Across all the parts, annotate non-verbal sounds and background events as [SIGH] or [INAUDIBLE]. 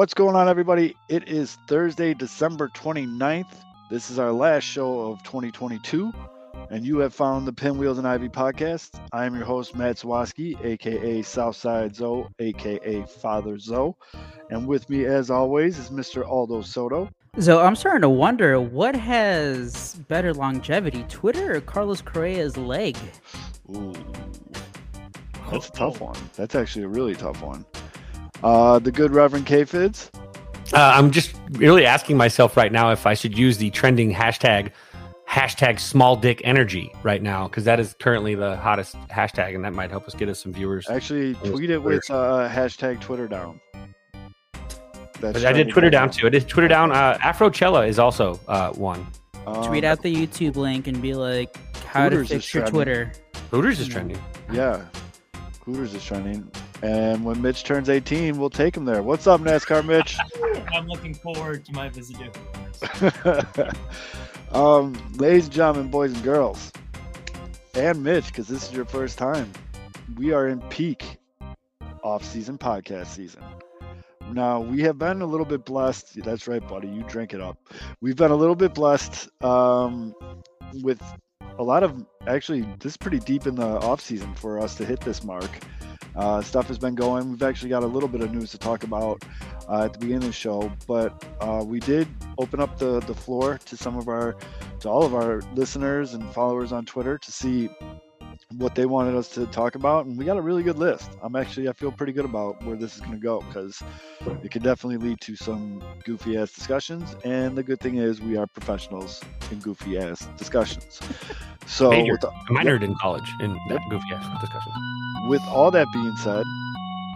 What's going on, everybody? It is Thursday, December 29th. This is our last show of 2022, and you have found the Pinwheels and Ivy podcast. I am your host, Matt Zawoski, aka Southside Zoe, aka Father Zoe. And with me, as always, is Mr. Aldo Soto. So I'm starting to wonder what has better longevity, Twitter or Carlos Correa's leg? Ooh, that's a oh. tough one. That's actually a really tough one. Uh, the good Reverend K Fids. Uh, I'm just really asking myself right now if I should use the trending hashtag hashtag small dick energy right now because that is currently the hottest hashtag and that might help us get us some viewers. Actually, tweet it with uh, hashtag Twitter down. That's I did Twitter down too. I did Twitter down. Uh, Afrochella is also uh, one. Um, Tweet out the YouTube link and be like, "How Hooters to fix your trending. Twitter." Hooters is trending. Yeah, Hooters is trending. And when Mitch turns 18, we'll take him there. What's up, NASCAR Mitch? [LAUGHS] I'm looking forward to my visit to [LAUGHS] um, ladies and gentlemen, boys and girls, and Mitch, because this is your first time, we are in peak off-season podcast season. Now we have been a little bit blessed. That's right, buddy. You drink it up. We've been a little bit blessed um, with a lot of actually. This is pretty deep in the off season for us to hit this mark. Uh, stuff has been going. We've actually got a little bit of news to talk about uh, at the beginning of the show, but uh, we did open up the the floor to some of our, to all of our listeners and followers on Twitter to see what they wanted us to talk about, and we got a really good list. I'm actually I feel pretty good about where this is going to go because it could definitely lead to some goofy ass discussions. And the good thing is we are professionals in goofy ass discussions. So Major, the, I minored in college in yep. goofy ass discussions. With all that being said,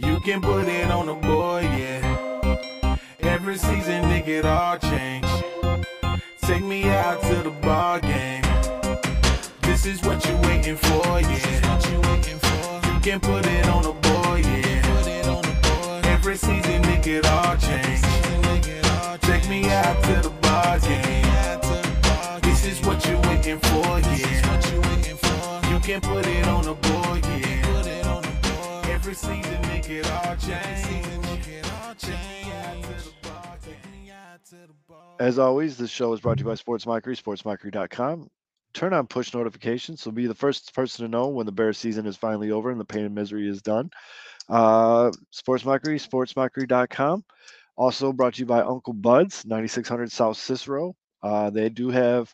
You can put it on the board, yeah. Every season, nigga, it all change. Take me out to the ball game. This is what you waiting for, yeah. You can put it on the board, yeah. Every season, nigga, it all change. Take me out to the ball game. This is what you waiting for, yeah. You can put it on the board, yeah. Every season, as always, this show is brought to you by Sports Mockery, sportsmockery.com. Turn on push notifications so be the first person to know when the Bear season is finally over and the pain and misery is done. Uh, Sports Mockery, sportsmockery.com. Also brought to you by Uncle Bud's, 9600 South Cicero. Uh, they do have,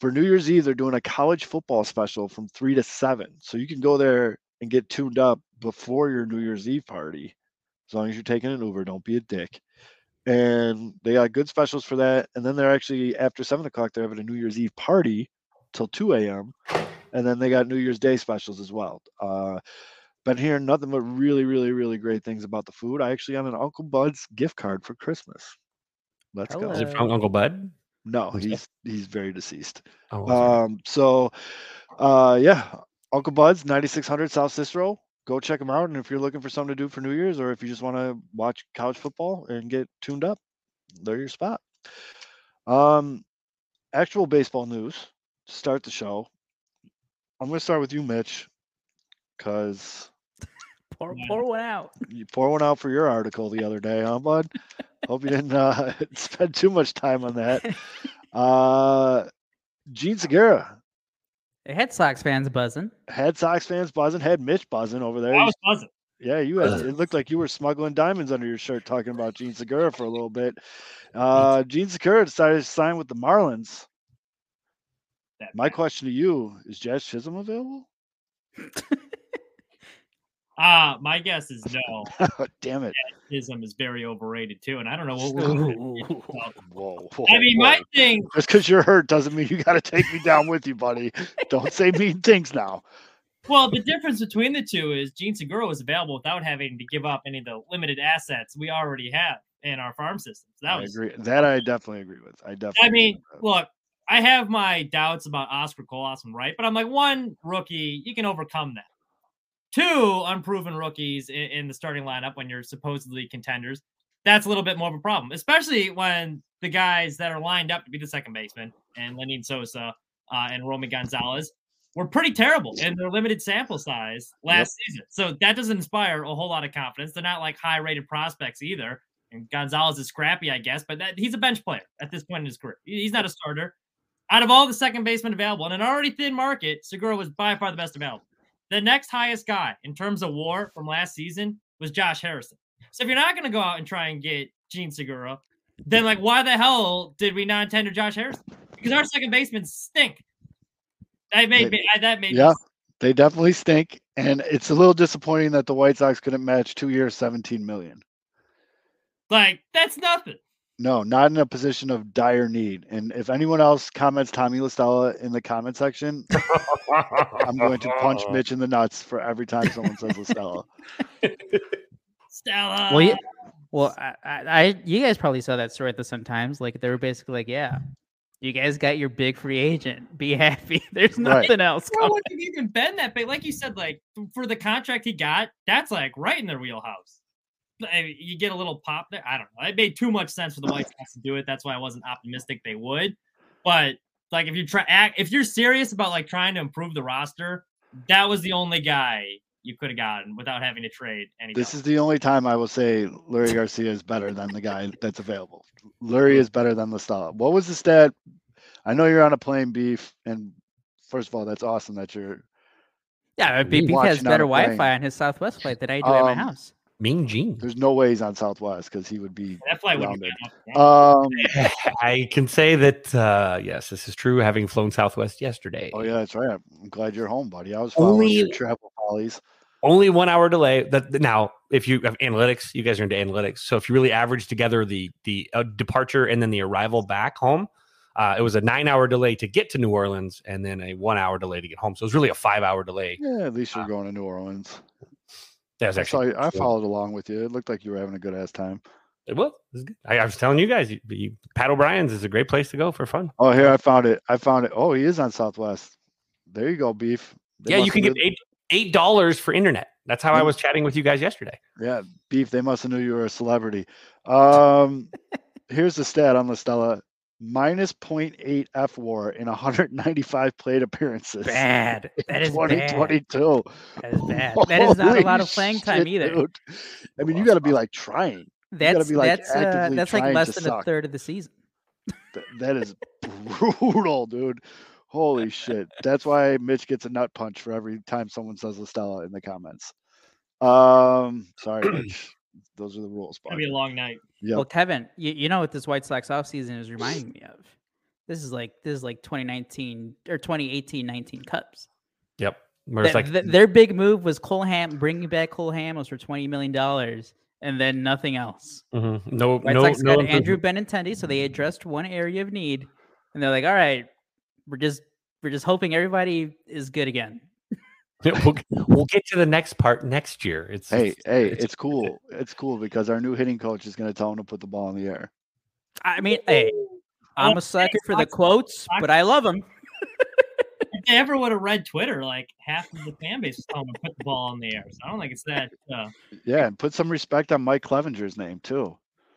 for New Year's Eve, they're doing a college football special from 3 to 7. So you can go there and get tuned up before your New Year's Eve party. As long as you're taking an Uber, don't be a dick. And they got good specials for that. And then they're actually after seven o'clock, they're having a New Year's Eve party till 2 a.m. And then they got New Year's Day specials as well. Uh, been hearing nothing but really, really, really great things about the food. I actually got an Uncle Bud's gift card for Christmas. Let's Hello. go. Is it from Uncle Bud? No, he's he's very deceased. Oh, um, so uh yeah, Uncle Bud's 9600 South Cicero go check them out. And if you're looking for something to do for New Year's, or if you just want to watch college football and get tuned up, they're your spot. Um, actual baseball news to start the show. I'm going to start with you, Mitch, because [LAUGHS] pour, pour one out. You pour one out for your article the other day, huh, bud? [LAUGHS] Hope you didn't uh, [LAUGHS] spend too much time on that. Uh, Jean Segura Head Sox fans buzzing. Head Sox fans buzzing. Head Mitch buzzing over there. I was buzzing. Yeah, you had. It looked like you were smuggling diamonds under your shirt, talking about Jean Segura for a little bit. [LAUGHS] Uh, Jean Segura decided to sign with the Marlins. My question to you is: Jazz Chisholm available? [LAUGHS] Uh, my guess is no. [LAUGHS] Damn it. Ism is very overrated too, and I don't know what we're. whoa, whoa, I mean, whoa. my thing. Just because you're hurt doesn't mean you got to take me down with you, buddy. don't say mean things now. Well, the difference between the two is Jean Segura was available without having to give up any of the limited assets we already have in our farm systems. That I was agree. That I definitely agree with. I definitely. I mean, look, I have my doubts about Oscar Colas and Wright, but I'm like, one rookie, you can overcome that. Two unproven rookies in, in the starting lineup when you're supposedly contenders, that's a little bit more of a problem, especially when the guys that are lined up to be the second baseman and Lenyn Sosa uh, and Romy Gonzalez were pretty terrible in their limited sample size last season. So that doesn't inspire a whole lot of confidence. They're not like high rated prospects either. And Gonzalez is scrappy, I guess, but that, he's a bench player at this point in his career. He's not a starter. Out of all the second basemen available in an already thin market, Segura was by far the best available. The next highest guy in terms of WAR from last season was Josh Harrison. So if you're not going to go out and try and get Jean Segura, then like why the hell did we not tender Josh Harrison? Because our second basemen stink. That made They- me. I- That made me yeah, they definitely stink, and it's a little disappointing that the White Sox couldn't match two years, seventeen million. like that's nothing. No, not in a position of dire need. And if anyone else comments Tommy La Stella in the comment section, I'm going to punch [LAUGHS] Mitch in the nuts for every time someone says Listella. Stella. Well, yeah. Well, I, I, I, you guys probably saw that story at the Sun Times. Like they were basically like, "Yeah, you guys got your big free agent. [LAUGHS] Be happy. There's Right. nothing else." Well, coming." wouldn't even been that big. Like you said, like for the contract he got, that's like right in their wheelhouse. I mean, you get a little pop there. I don't know. It made too much sense for the White Sox to do it. That's why I wasn't optimistic they would. But like, if you try, act, if you're serious about like trying to improve the roster, that was the only guy you could have gotten without having to trade any. This is the only time I will say Leury Garcia is better than the guy that's available. Lurie is better than LaStella. What was the stat? I know you're on a plane beef, and first of all, that's awesome that you're Yeah, but BP watching has better. Wi-Fi on his Southwest flight than I do at my Um, house. Mean Gene. there's no way he's on Southwest because he would be that flight would have grounded. [LAUGHS] Um, [LAUGHS] I can say that uh, yes, this is true. Having flown Southwest yesterday, oh yeah, that's right. I'm glad you're home, buddy. I was following Only- your travel follies. only one hour delay. That now, if you have analytics, you guys are into analytics. So if you really average together the the uh, departure and then the arrival back home, uh, it was a nine hour delay to get to New Orleans, and then a one hour delay to get home. So it was really a five hour delay. Yeah, at least you're Uh, going to New Orleans. That was I saw. actually I followed along with you. It looked like you were having a good ass time. It was. It was good. I, I was telling you guys, you, you, Pat O'Brien's is a great place to go for fun. Oh, here I found it. I found it. Oh, he is on Southwest. There you go, beef. They yeah, you can get eight eight dollars for internet. That's how I Mm. was chatting with you guys yesterday. Yeah, beef. They must have knew you were a celebrity. Um, [LAUGHS] here's the stat on LaStella: minus 0.8 F WAR in 195 plate appearances. Bad. That is bad. 2022. That is bad. That is not a lot of playing time either. dude. I mean, you got to be like trying. That's be, like, that's uh, that's like less than a third of the season. Th- that is brutal, dude. Holy shit. That's why Mitch gets a nut punch for every time someone says LaStella in the comments. Um, sorry, [CLEARS THROAT] Mitch. Those are the rules. It's gonna be a long night. Yep. Well, Kevin, you, you know what this White Sox offseason is reminding me of? This is like this is like 2019 or 2018-19 Cubs. Yep. Where it's Th- like th- their big move was Cole Hamels bringing back Cole Hamels was for 20 million dollars and then nothing else. mhm, no White no Sox no got Andrew improvement. Benintendi, so they addressed one area of need, and they're like, "All right, we're just we're just hoping everybody is good again." [LAUGHS] we'll, we'll get to the next part next year. It's Hey, it's- hey, it's- it's cool. It's cool because our new hitting coach is going to tell him to put the ball in the air. I mean, hey, I'm a sucker for the quotes, but I love them. If they ever would have read Twitter, like half of the fan base was telling them to put the ball in the air. So I don't think it's that. Uh, Yeah, and put some respect on Mike Clevinger's name too.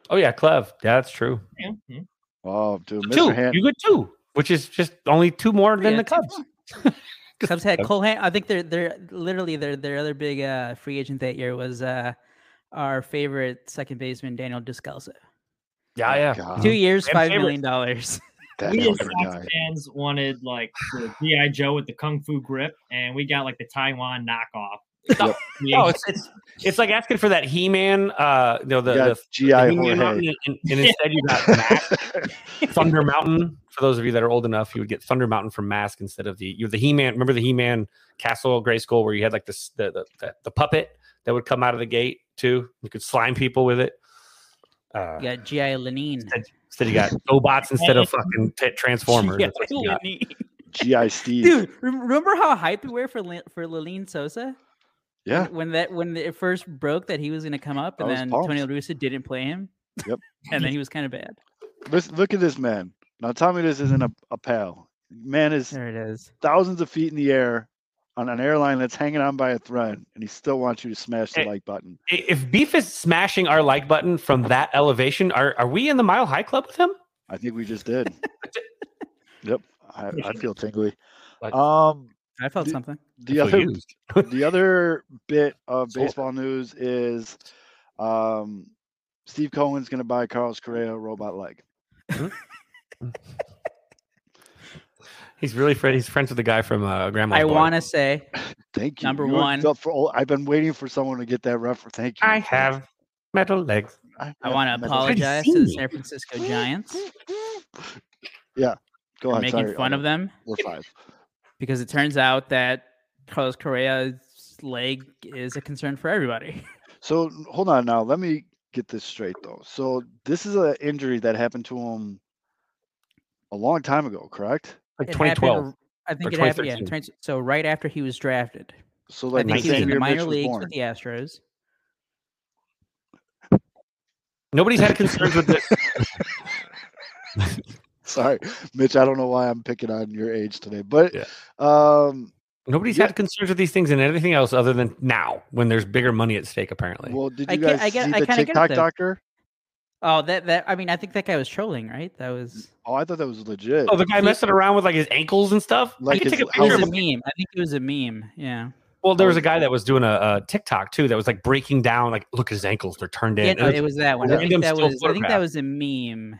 oh yeah, Clev. Yeah, that's true. yeah. Oh, dude, Two. Han- You get two, which is just only two more than Yeah, the two Cubs. [LAUGHS] Cubs had Cubs. Cole Hamels. I think they're they're literally their their other big uh, free agent that year was uh, our favorite second baseman Daniel Descalso. Yeah, yeah. God, Two years, fan five favorite. million dollars. [LAUGHS] that we as Sox fans wanted like the GI Joe with the kung fu grip, and we got like the Taiwan knockoff. Yep. No, it's, it's it's like asking for that He-Man, uh, you know, the, You the, GI the He-Man Mountain, and, and instead you got Mask, [LAUGHS] Thunder Mountain. For those of you that are old enough, you would get Thunder Mountain from Mask instead of the you the He-Man. Remember the He-Man Castle Grayskull where you had like this the the, the the puppet that would come out of the gate too. You could slime people with it. Uh, You got G.I. Lenine. instead you got GoBots instead of fucking t- Transformers. G.I. You got. GI Steve. Dude, remember how hype we were for Lin- for Lenyn Sosa? Yeah, When that when it first broke that he was going to come up, and then pumped. Tony La Russa didn't play him. Yep. [LAUGHS] and then he was kind of bad. Listen, look at this man. Now tell me this isn't a, a pal. Man is There it is. thousands of feet in the air on an airline that's hanging on by a thread, and he still wants you to smash the Hey. like button. If Beef is smashing our like button from that elevation, are, are we in the Mile High Club with him? I think we just did. [LAUGHS] yep, I, I feel tingly. Like- Um, I felt The- something. the I other [LAUGHS] the other bit of Sold. baseball news is um, Steve Cohen's going to buy Carlos Correa a robot leg. [LAUGHS] He's really friend. He's friends with the guy from uh, Grandma's I want to say [LAUGHS] Thank you. Number You one. for all- I've been waiting for someone to get that reference. Thank you. I have metal legs. I have want to apologize to the San Francisco Giants Yeah, go for ahead. making sorry, fun of them We're five. Because it turns out that Carlos Correa's leg is a concern for everybody. [LAUGHS] So hold on now. Let me get this straight though. So this is an injury that happened to him a long time ago, correct? Like It 2012. happened- I think it happened. Yeah, 2013. 20 so right after he was drafted. So I like think he was in the year Mitch minor leagues with the Astros. Nobody's had concerns with it. [LAUGHS] [LAUGHS] [LAUGHS] Sorry, Mitch. I don't know why I'm picking on your age today, but Yeah. um, Nobody's Yeah. had concerns with these things and anything else other than now when there's bigger money at stake. Apparently, well, did I you get- guys I get- see I the kinda get it, TikTok doctor? Oh, that that I mean, I think that guy was trolling, right? That was Oh, I thought that was legit. oh, the guy messing around with like his ankles and stuff. Like I can his- take a how it was of a him. meme. I think it was a meme. Yeah. Well, there Oh, was a guy that was doing a, a TikTok too that was like breaking down, like, look at his ankles, they're turned in. Yeah, no, it was that one. I think that was. I think that was a meme.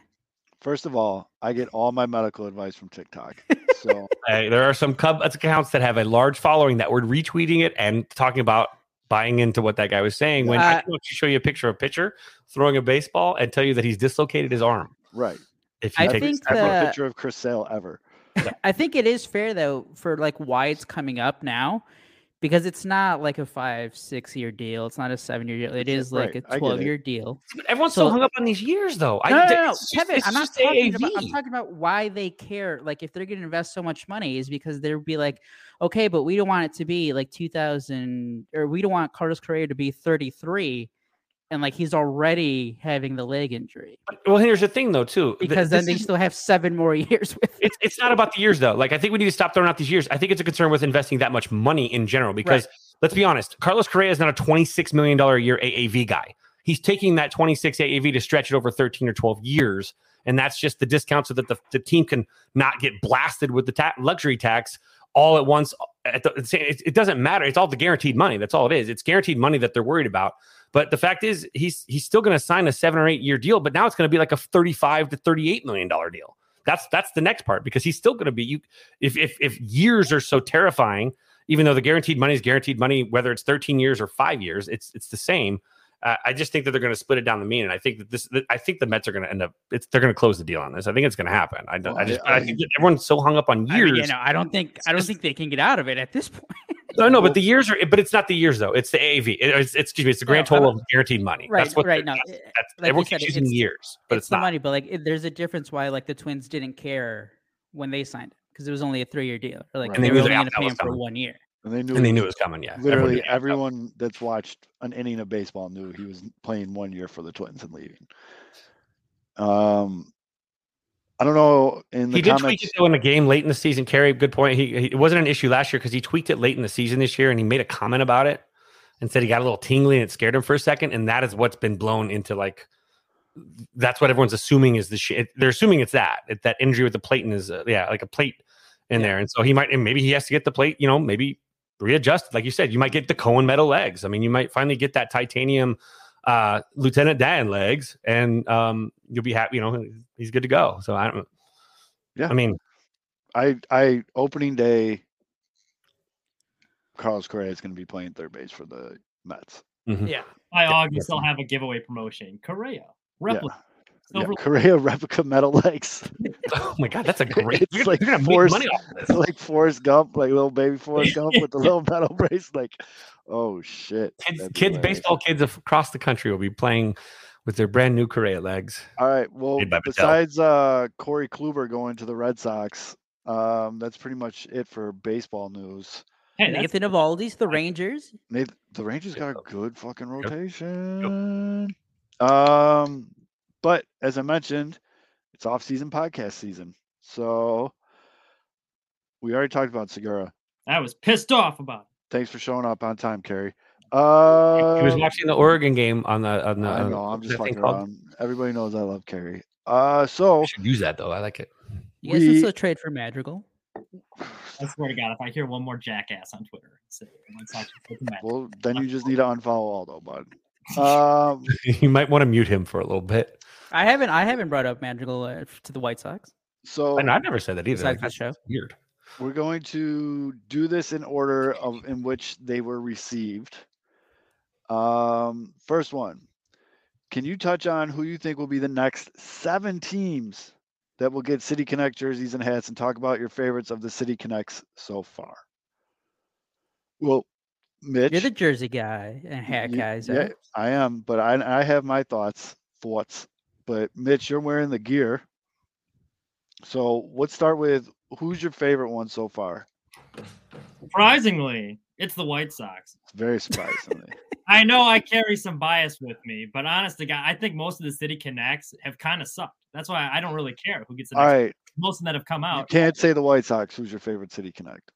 First of all, I get all my medical advice from TikTok. [LAUGHS] So Hey, there are some Cub accounts that have a large following that were retweeting it and talking about buying into what that guy was saying. When I Uh, can show you a picture of a pitcher throwing a baseball and tell you that he's dislocated his arm. right, If you I take think every the- picture of Chris Sale ever. I think it is fair though for like why it's coming up now, because it's not like a five, six year deal. It's not a seven year deal. It's- is like right, I a get twelve it. year deal. But everyone's so, So- hung up on these years, though. No, no, no, no. just- Kevin, I'm not just talking about. I'm talking about why they care. Like, if they're going to invest so much money, is because they'll be like, okay, but we don't want it to be like 2000, or we don't want Carlos Correa to be 33, and like he's already having the leg injury Well, here's the thing, though, too. because then they is- still have seven more [LAUGHS] years with. it. it's it's not about the years though. Like I think we need to stop throwing out these years. I think it's a concern with investing that much money in general because let's be honest, Carlos Correa is not a twenty six million dollar a year AAV guy. He's taking that twenty six AAV to stretch it over thirteen or twelve years, and that's just the discount so that the, the team can not get blasted with the ta- luxury tax all at once. Uh, at the, it, it doesn't matter. It's all the guaranteed money. That's all it is. It's guaranteed money that they're worried about. But the fact is, he's he's still going to sign a seven or eight year deal, but now it's going to be like a thirty five to thirty eight million dollar deal. That's that's the next part because he's still going to be you. If if if years are so terrifying, even though the guaranteed money is guaranteed money, whether it's thirteen years or five years, it's it's the same. Uh, I just think that they're going to split it down the mean, and I think that this. That I think the Mets are going to end up. It's they're going to close the deal on this. I think it's going to happen. I, don't- Well, I just I- I, think everyone's so hung up on I years. mean, you know, I don't think I don't think they can get out of it at this point. No, no, but the years are. But it's not the years though. It's the AAV. It- it's, excuse me. It's the grand No, total of guaranteed money. Right, That's what. right. they're- No, That's, eh, that's, like everyone said, keeps using it's- years, but it's, it's, the not. money, but like it, there's a difference why like the Twins didn't care when they signed it because it was only a three year deal. Or like Right. And they they were knew only going to pay him for one year. And they knew And they knew it was coming. Yeah, literally Everyone everyone that's watched an inning of baseball knew he was playing one year for the Twins and leaving. Um, I don't know in the He did tweak it though in a game late in the season. Kerry, good point. He, he it wasn't an issue last year because he tweaked it late in the season this year, and he made a comment about it and said he got a little tingly and it scared him for a second, and that is what's been blown into like. That's what everyone's assuming is the shit. They're assuming it's that it, that injury with the plate and is uh, yeah like a plate in there, and so he might and maybe he has to get the plate. You know, maybe readjusted. Like you said, you might get the Cohen metal legs. I mean, you might finally get that titanium uh Lieutenant Dan legs, and um you'll be happy. You know, he's good to go. So I don't. Yeah. I mean, I I opening day. Carlos Correa is going to be playing third base for the Mets. mhm. Yeah. By Yeah, August, they'll have a giveaway promotion. Correa. Replica. Yeah, Silver Correa replica metal legs. [LAUGHS] Oh my god, that's a great. It's you're, like you're gonna forced- make money off this. like Forrest Gump, like little baby Forrest Gump with the [LAUGHS] little metal brace. Like, oh shit! Kids, kids baseball kids across the country will be playing with their brand new Correa legs. All right. Well, Made by Mattel. besides uh, Corey Kluber going to the Red Sox, Um, that's pretty much it for baseball news. Hey, Nathan Eovaldi's the Rangers. They, the Rangers got a good fucking Yep. rotation. Um, but as I mentioned, it's off-season podcast season, so we already talked about Segura. I was pissed off about. it. Thanks for showing up on time, Kerry. Uh, he was watching the Oregon game on the. On the I on- know. I'm what's just that thing fucking called? around. Everybody knows I love Kerry. Uh, so I should use that though. I like it. You guys can We- still trade for Madrigal. I swear to God, if I hear one more jackass on Twitter, say, "Let's not just take him back." well, then you just [LAUGHS] need to unfollow Aldo, bud. [LAUGHS] Um, [LAUGHS] you might want to mute him for a little bit. I haven't I haven't brought up Madrigal uh, to the White Sox so And I've never said that either. besides Like, the show. that's weird. We're going to do this in order of in which they were received. Um, first one. Can you touch on who you think will be the next seven teams that will get City Connect jerseys and hats, and talk about your favorites of the City Connects so far? Well, Mitch, You're the Jersey guy and hat Ye- guys. Yeah? I am, but I I have my thoughts. Thoughts. But Mitch, you're wearing the gear. So let's start with who's your favorite one so far? Surprisingly, it's the White Sox. Very surprisingly. [LAUGHS] I know I carry some bias with me, but honest to God, I think most of the City Connects have kind of sucked. That's why I don't really care who gets the All right. Most of them that have come You out. can't say the White Sox. Who's your favorite City Connect?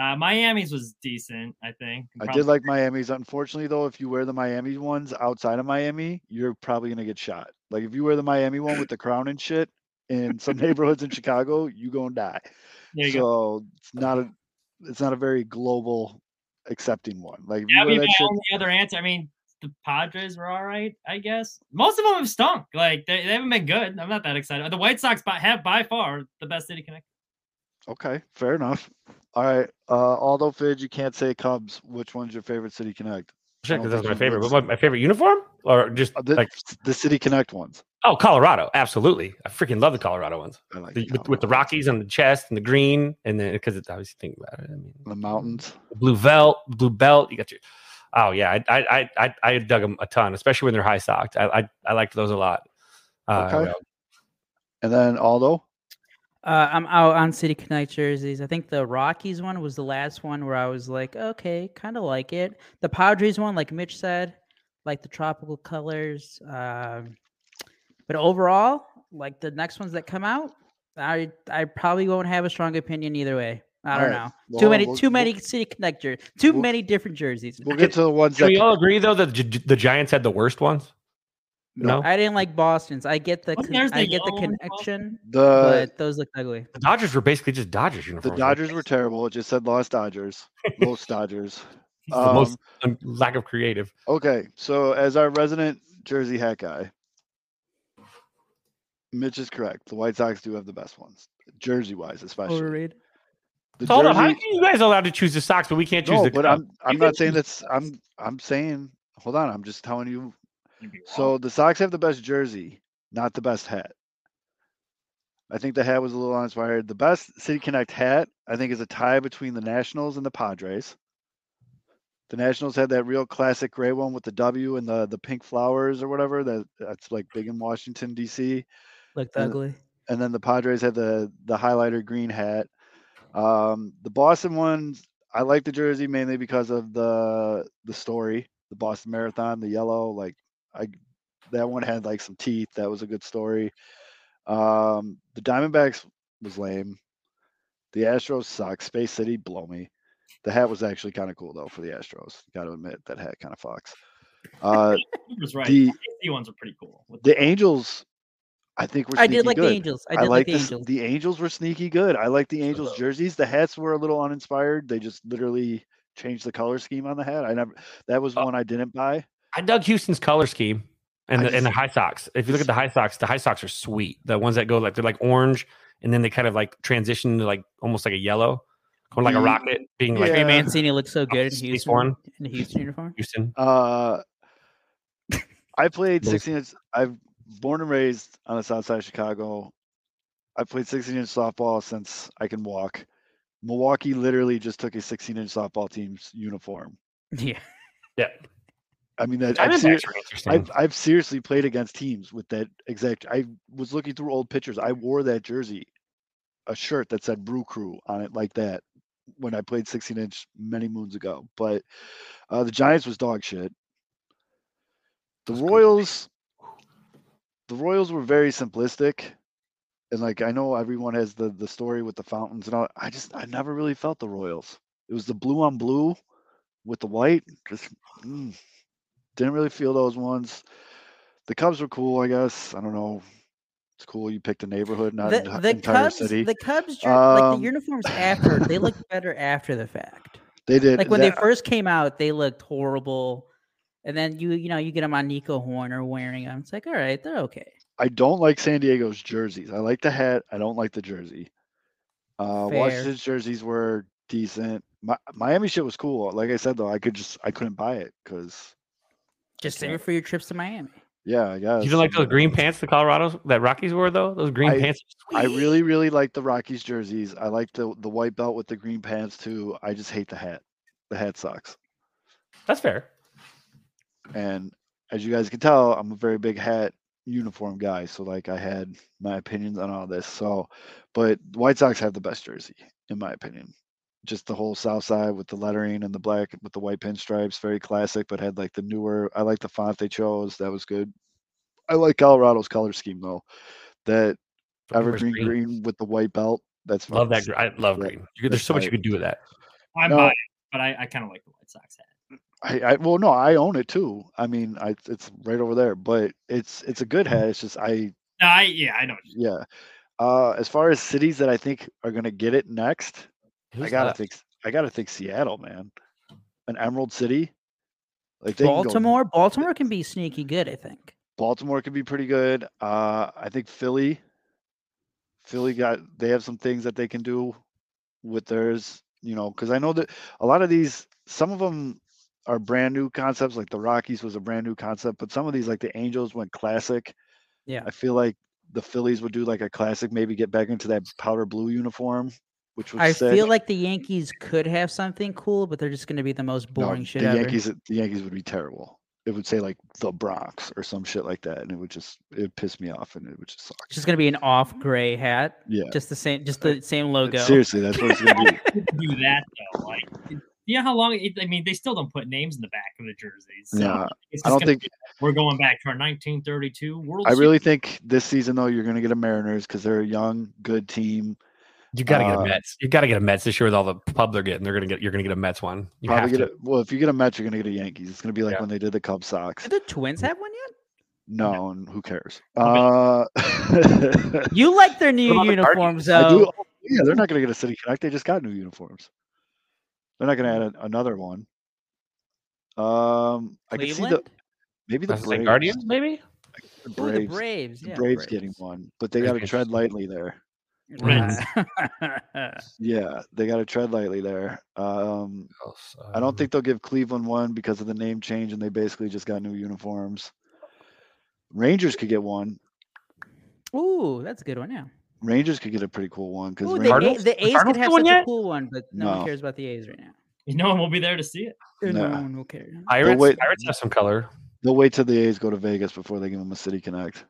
Uh, Miami's was decent, I think. I did like Miami's. Unfortunately, though, if you wear the Miami ones outside of Miami, you're probably gonna get shot. Like if you wear the Miami one with the crown and shit in some neighborhoods in Chicago, you gonna die. There you so go. it's not a it's not a very global accepting one. Like Yeah, I mean, that shit, only other answer. I mean, the Padres were all right, I guess. Most of them have stunk. Like they, they haven't been good. I'm not that excited. The White Sox by, have by far the best City Connect. Okay, fair enough. All right. Uh although Fidge, you can't say Cubs. Which one's your favorite City Connect? Sure, don't 'cause that's my favorite. But my, my favorite uniform, or just Uh, the, like the City Connect ones. oh, Colorado, absolutely. I freaking love the Colorado ones. I like The, the with, with the Rockies on the chest and the green, and then because it's obviously think about it. I mean, the mountains. the blue belt, blue belt. You got your. Oh yeah, I I I I, I dug them a ton, especially when they're high socked. I I, I liked those a lot. Uh, Okay. And then Aldo. Uh, I'm out on City Connect jerseys. I think the Rockies one was the last one where I was like, okay, kind of like it. The Padres one, like Mitch said, like the tropical colors. Um, but overall, like the next ones that come out, I I probably won't have a strong opinion either way. I don't Alright, know. too many, we'll- too we'll- many City Connect jerseys. Too we'll- many different jerseys. We'll get to the ones Can that we all agree though that the Giants had the worst ones? No, I didn't like Boston's. I get the Wasn't con- theirs the I get the yellow one, connection, the but those look ugly. the Dodgers were basically just Dodgers the uniforms. right? Dodgers were terrible. It just said Lost Dodgers. Los Dodgers. [LAUGHS] the most Um, lack of creative. Okay, so as our resident Jersey hat guy, Mitch is correct. The White Sox do have the best ones, jersey wise, especially. Overrated. The So hold on, how jersey- can you guys allowed to choose the socks, but we can't choose no, the but I'm I'm You can not saying choose- that's I'm I'm saying hold on. I'm just telling you. You'd be wrong. So the Sox have the best jersey, not the best hat. I think the hat was a little uninspired. The best City Connect hat, I think, is a tie between the Nationals and the Padres. The Nationals had that real classic gray one with the W and the the pink flowers or whatever. That that's like big in Washington D.C. Looked And- ugly. And then the Padres had the the highlighter green hat. Um, the Boston ones, I like the jersey mainly because of the the story, the Boston Marathon, the yellow. Like I, that one had like some teeth. That was a good story. Um, the Diamondbacks was lame. The Astros suck. Space City blow me. The hat was actually kind of cool though for the Astros. Got to admit that hat kind of fucks. Uh, [LAUGHS] He was right. the The ones are pretty cool. The Angels, I think were. Sneaky. I did like good. the Angels. I I, did like like the this- Angels. The Angels were sneaky good. I like the Angels jerseys. The hats were a little uninspired. They just literally changed the color scheme on the hat. I never. That was Oh. one I didn't buy. I dug Houston's color scheme and I the, and the high socks. If you look at the high socks, the high socks are sweet. The ones that go like they're like orange and then they kind of like transition to like almost like a yellow, going like a rocket, being like Trey Yeah. Mancini looks so good in Houston. one. In the Houston uniform. Houston. Uh, I played 16 inch. I've born and raised on the south side of Chicago. I played 16 inch softball since I can walk. Milwaukee literally just took a 16 inch softball team's uniform. [LAUGHS] Yeah. Yeah. I mean, that I've, ser- I've I've seriously played against teams with that exact. I was looking through old pictures. I wore that jersey a shirt that said Brew Crew on it like that when I played 16 inch many moons ago. But uh, the Giants was dog shit. The That's good. Royals, the Royals were very simplistic, and like I know everyone has the the story with the fountains and all. I just I never really felt the Royals. It was the blue on blue with the white. Just mm, didn't really feel those ones. The Cubs were cool, I guess. I don't know. It's cool you picked a neighborhood, not The, the entire Cubs, city. the Cubs, jer- like Um, the uniforms after, they look [LAUGHS] better after the fact. they did Like when they first came out, they looked horrible, and then you you know you get them on Nico Hoerner wearing them. It's like all right, they're okay. I don't like San Diego's jerseys. I like the hat. I don't like the jersey. Uh, Fair. Washington's jerseys were decent. Mi- Miami shit was cool. Like I said though, I could just I couldn't buy it because Just save it for your trips to Miami. yeah, I guess. You didn't like those green pants the Colorado that Rockies wore though? Those green I- pants. I really really like the Rockies jerseys. I like the the white belt with the green pants too. I just hate the hat. The hat sucks. That's fair. And as you guys can tell, I'm a very big hat uniform guy. So like I had my opinions on all this. So, but White Sox have the best jersey in my opinion. Just the whole South Side with the lettering and the black with the white pinstripes, very classic. But had like the newer. I like the font they chose. That was good. I like Colorado's color scheme though. That Everywhere's evergreen green. with the white belt. That's fun. Love that. I love Yeah, green. You there's that's so much you tight. could do with that. I'm No. biased, but I, I kind of like the White Sox hat. I, I well no, I own it too. I mean, I it's right over there, but it's it's a good hat. It's just I No, I yeah, I know. yeah. Uh, as far as cities that I think are gonna get it next, I Who's gotta left? think I gotta think Seattle, man. An Emerald City, like they can go- Baltimore, Baltimore can be sneaky good. I think. Baltimore could be pretty good. Uh, I think Philly. Philly got they have some things that they can do with theirs, you know, because I know that a lot of these, some of them are brand new concepts. Like the Rockies was a brand new concept, but some of these, like the Angels, went classic. Yeah. I feel like the Phillies would do like a classic, maybe get back into that powder blue uniform, which was I sick. feel like the Yankees could have something cool, but they're just going to be the most No, boring shit the ever. Yankees, the Yankees would be terrible. It would say like the Bronx or some shit like that, and it would just it piss me off, and it would just suck. It's just going to be an off gray hat, Yeah, just the same, just uh, the same logo. seriously, that's what it's gonna be. [LAUGHS] Do that though. Like, you know how long? It, I mean, they still don't put names in the back of the jerseys. So Yeah, I don't think. be- we're going back to our 1932 World. I Series. really think this season though, you're gonna get a Mariners because they're a young, good team. You got to get Uh, a Mets. You got to get a Mets this year with all the pub they're getting. They're gonna get. You're gonna get a Mets one. You Probably have get to. a well. If you get a Mets, you're gonna get a Yankees. It's gonna be like Yeah. when they did the Cubs Sox. Did the Twins have one yet? No, and who cares? Okay. Uh, [LAUGHS] You like their new about the uniforms, I do. though. oh, Yeah, they're not gonna get a City Connect. They just got new uniforms. They're not gonna add a, another one. Um, I can see the maybe the That's like Braves. Guardians, maybe. The Ooh, Braves. the Braves. the Yeah, Braves getting one, but they got to tread lightly there. Reds. [LAUGHS] Yeah, they got to tread lightly there. Um, I don't think they'll give Cleveland one because of the name change, and they basically just got new uniforms. Rangers could get one. Ooh, that's a good one. Yeah. Rangers could get a pretty cool one because Ooh, the, A- Cardinals? the The A's Cardinals could have get one such a cool one, but no, No. one cares about the A's right now. No one will be there to see it. No, Nah. one will care. Pirates. wait- Pirates have some color. they'll wait till the A's go to Vegas before they give them a City Connect.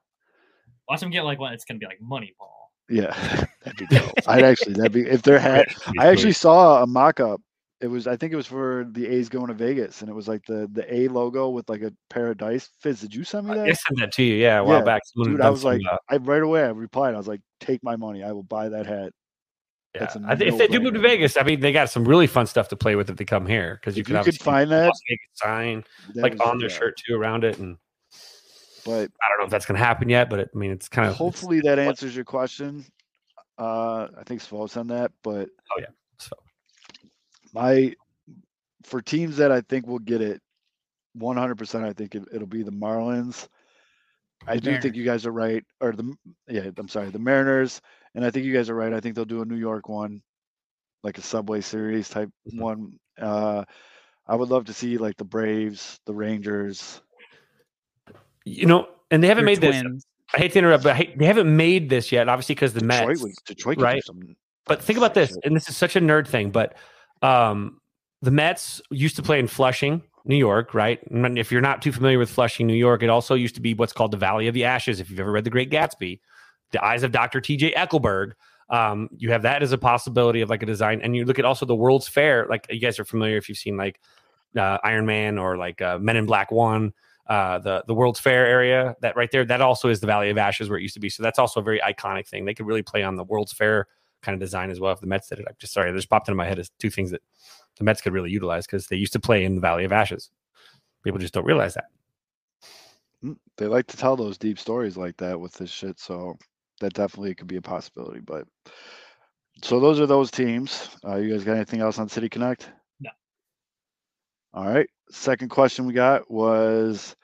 Watch them get like what? It's gonna be like Moneyball. Yeah, [LAUGHS] that'd be. I'd actually that'd be if they're [LAUGHS] hat. I actually saw a mock-up. It was I think it was for the A's going to Vegas, and it was like the the A logo with like a pair of dice. Fizz, did you send me that? I sent that to you. Yeah, a while Yeah, back. Someone Dude, I was like, uh, I right away I replied. I was like, take my money. I will buy that hat. yeah. that's I think if they do move to. Vegas, I mean, they got some really fun stuff to play with if they come here because you could you could find that, sign that like on their shirt too around it, and But I don't know if that's gonna happen yet, but it, I mean, it's kind of hopefully that answers your question. Uh, I think Svo's on that, but oh yeah. so. my for teams that I think will get it 100%, I think it, it'll be the Marlins. I do think you guys are right, or the yeah, I'm sorry, the Mariners, and I think you guys are right. I think they'll do a New York one, like a Subway Series type Mhm. one. Uh, I would love to see like the Braves, the Rangers. You know, and they haven't Your made this. I hate to interrupt, but I hate, they haven't made this yet. Obviously, because the Detroit, Mets. would, Detroit, right? some But think about this, and this is such a nerd thing, but um, the Mets used to play in Flushing, New York, right? And if you're not too familiar with Flushing, New York, it also used to be what's called the Valley of the Ashes. If you've ever read The Great Gatsby, the eyes of Dr. T.J. Eckleburg Um, you have that as a possibility of like a design, and you look at also the World's Fair. Like you guys are familiar if you've seen like uh, Iron Man or like uh, Men in Black One. Uh, the the World's Fair area that right there that also is the Valley of Ashes where it used to be. So that's also a very iconic thing. They could really play on the World's Fair kind of design as well if the Mets did it. I'm just sorry, this popped into my head as two things that the Mets could really utilize because they used to play in the Valley of Ashes. People just don't realize that. Mm, They like to tell those deep stories like that with this shit, so that definitely could be a possibility. But so those are those teams. Uh, you guys got anything else on City Connect? No. All right. Second question we got was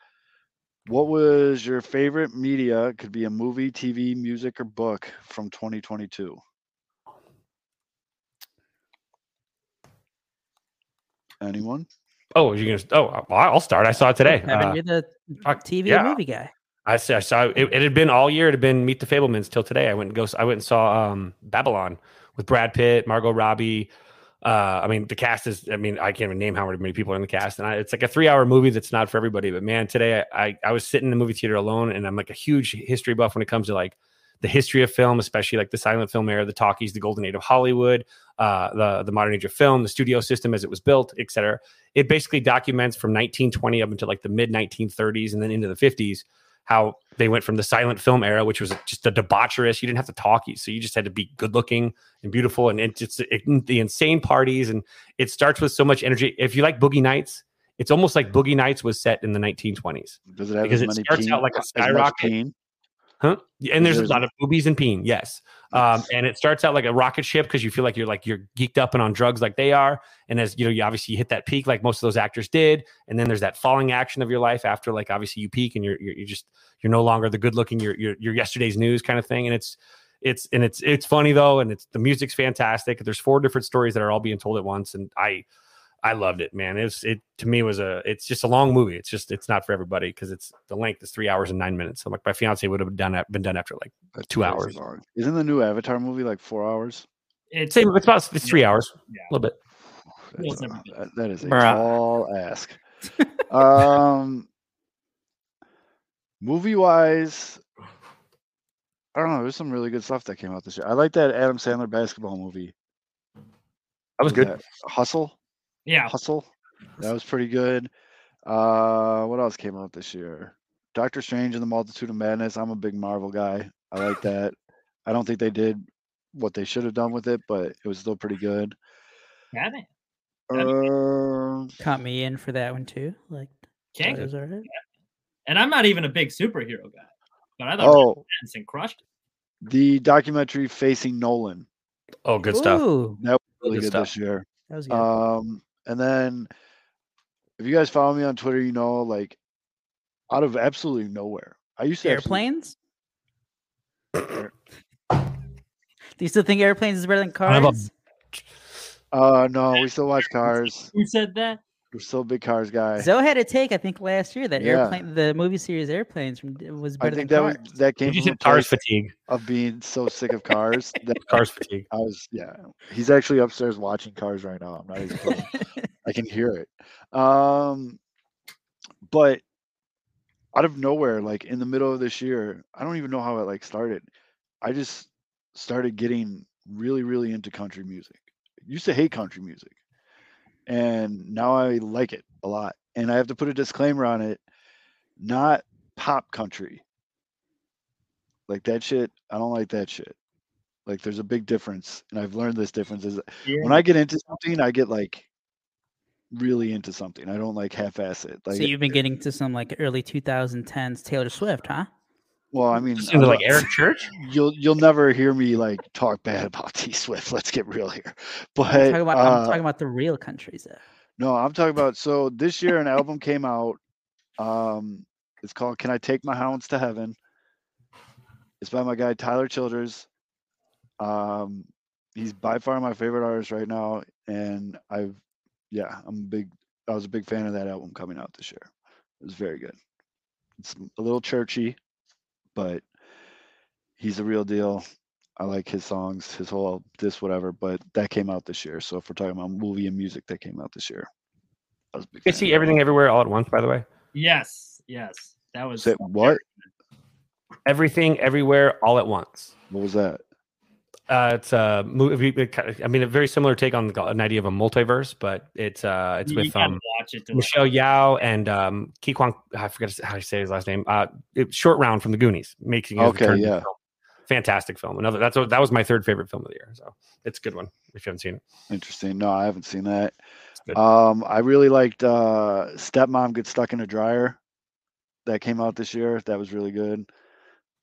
what was your favorite media? Could be a movie, TV, music, or book from 2022. Anyone? Oh, you're gonna? Oh, I'll start. I saw it today. Kevin, Uh, you're the TV yeah. movie guy. I saw. I saw it, it had been all year. It had been Meet the Fabelmans till today. I went and go. I went and saw um, Babylon with Brad Pitt, Margot Robbie. Uh, I mean, the cast is. I mean, I can't even name how many people are in the cast, and I, it's like a three-hour movie that's not for everybody. But man, today I, I I was sitting in the movie theater alone, and I'm like a huge history buff when it comes to like the history of film, especially like the silent film era, the talkies, the golden age of Hollywood, uh, the the modern age of film, the studio system as it was built, et cetera. It basically documents from 1920 up until like the mid 1930s and then into the 50s how they went from the silent film era, which was just a debaucherous. You didn't have to talk, so you just had to be good looking and beautiful, and it's it's it, the insane parties, and it starts with so much energy. If you like Boogie Nights, it's almost like Boogie Nights was set in the 1920s. Does it have Because it starts peen- out like a skyrocket. Huh? And there's a lot of boobies and peen, yes. Um, and it starts out like a rocket ship because you feel like you're like you're geeked up and on drugs like they are. And as you know, you obviously hit that peak like most of those actors did. And then there's that falling action of your life after like obviously you peak and you're you're, you're just you're no longer the good looking you're, you're you're yesterday's news kind of thing. And it's it's and it's it's funny though, and it's the music's fantastic. There's four different stories that are all being told at once, and I I loved it, man. It's it to me was a it's just a long movie. It's just it's not for everybody because it's the length is three hours and nine minutes. So like my fiance would have done been done after like That's Two hours. long. Isn't the new Avatar movie like four hours? It's same. It's about it's three hours, Yeah. a little bit. That's it's a- never that- that is a Bruh. tall ask. [LAUGHS] um, movie wise, I don't know. There's some really good stuff that came out this year. I like that Adam Sandler basketball movie. That was good. Yeah, Hustle. Yeah. Hustle. That was pretty good. Uh, what else came out this year? Doctor Strange and the Multitude of Madness. I'm a big Marvel guy. I like [LAUGHS] that. I don't think they did what they should have done with it, but it was still pretty good. Batman. That'd be Um, Caught me in for that one too. Like, King. it was all right. And I'm not even a big superhero guy, but I thought oh, Pattinson crushed it. the documentary Facing Nolan. Oh, good stuff. That was Really Good good this year. that was good. Um, and then if you guys follow me on Twitter, you know, like out of absolutely nowhere. I used to absolutely- airplanes. Do you still think airplanes is better than I a- cars? Uh, no, we still watch [LAUGHS] cars. Who said that? We're still a big cars guy. Zoe had a take, I think, last year that Yeah. airplane, the movie series Airplanes, from was better I think than that was, that came You from a cars fatigue. of being so sick of cars. [LAUGHS] that Cars fatigue. I was, yeah. He's actually upstairs watching cars right now. I'm not even kidding. [LAUGHS] I can hear it. Um, but out of nowhere, like in the middle of this year, I don't even know how it like started. I just started getting really, really into country music. Used to hate country music, and now I like it a lot. And I have to put a disclaimer on it: not pop country. Like that shit, I don't like that shit. Like there's a big difference, and I've learned this difference is when I get into something, I get like really into something. I don't like half-ass it. Like, so you've been getting to some like early 2010s Taylor Swift, huh? Well, I mean, Into I'm like Eric Church. [LAUGHS] you'll you'll never hear me like talk bad about T Swift. Let's get real here. But I'm talking about, I'm uh, talking about the real countries. Though. no, I'm talking about. So this year, an album came out. Um, it's called "Can I Take My Hounds to Heaven." It's by my guy Tyler Childers. Um, he's by far my favorite artist right now, and I've, yeah, I'm a big. I was a big fan of that album coming out this year. It was very good. It's a little churchy, but he's a real deal. I like his songs, his whole this whatever. But that came out this year. So if we're talking about movie and music that came out this year, I was a big. You see everything everywhere all at once. By the way, Yes, yes. That was Say what? everything everywhere all at once. What was that? Uh, it's a movie. I mean, a very similar take on the- an idea of a multiverse, but it's uh, it's You- you with gotta um, watch it. To Michelle Yeoh and um, Ki Kwang. I forget how you say his last name. Uh, it- short round from the Goonies, making his Okay, return yeah. film. fantastic film. Another that's that was my third favorite film of the year. So it's a good one if you haven't seen it. Interesting. No, I haven't seen that. Um, I really liked uh, Stepmom Gets Stuck in a Dryer. That came out this year. That was really good.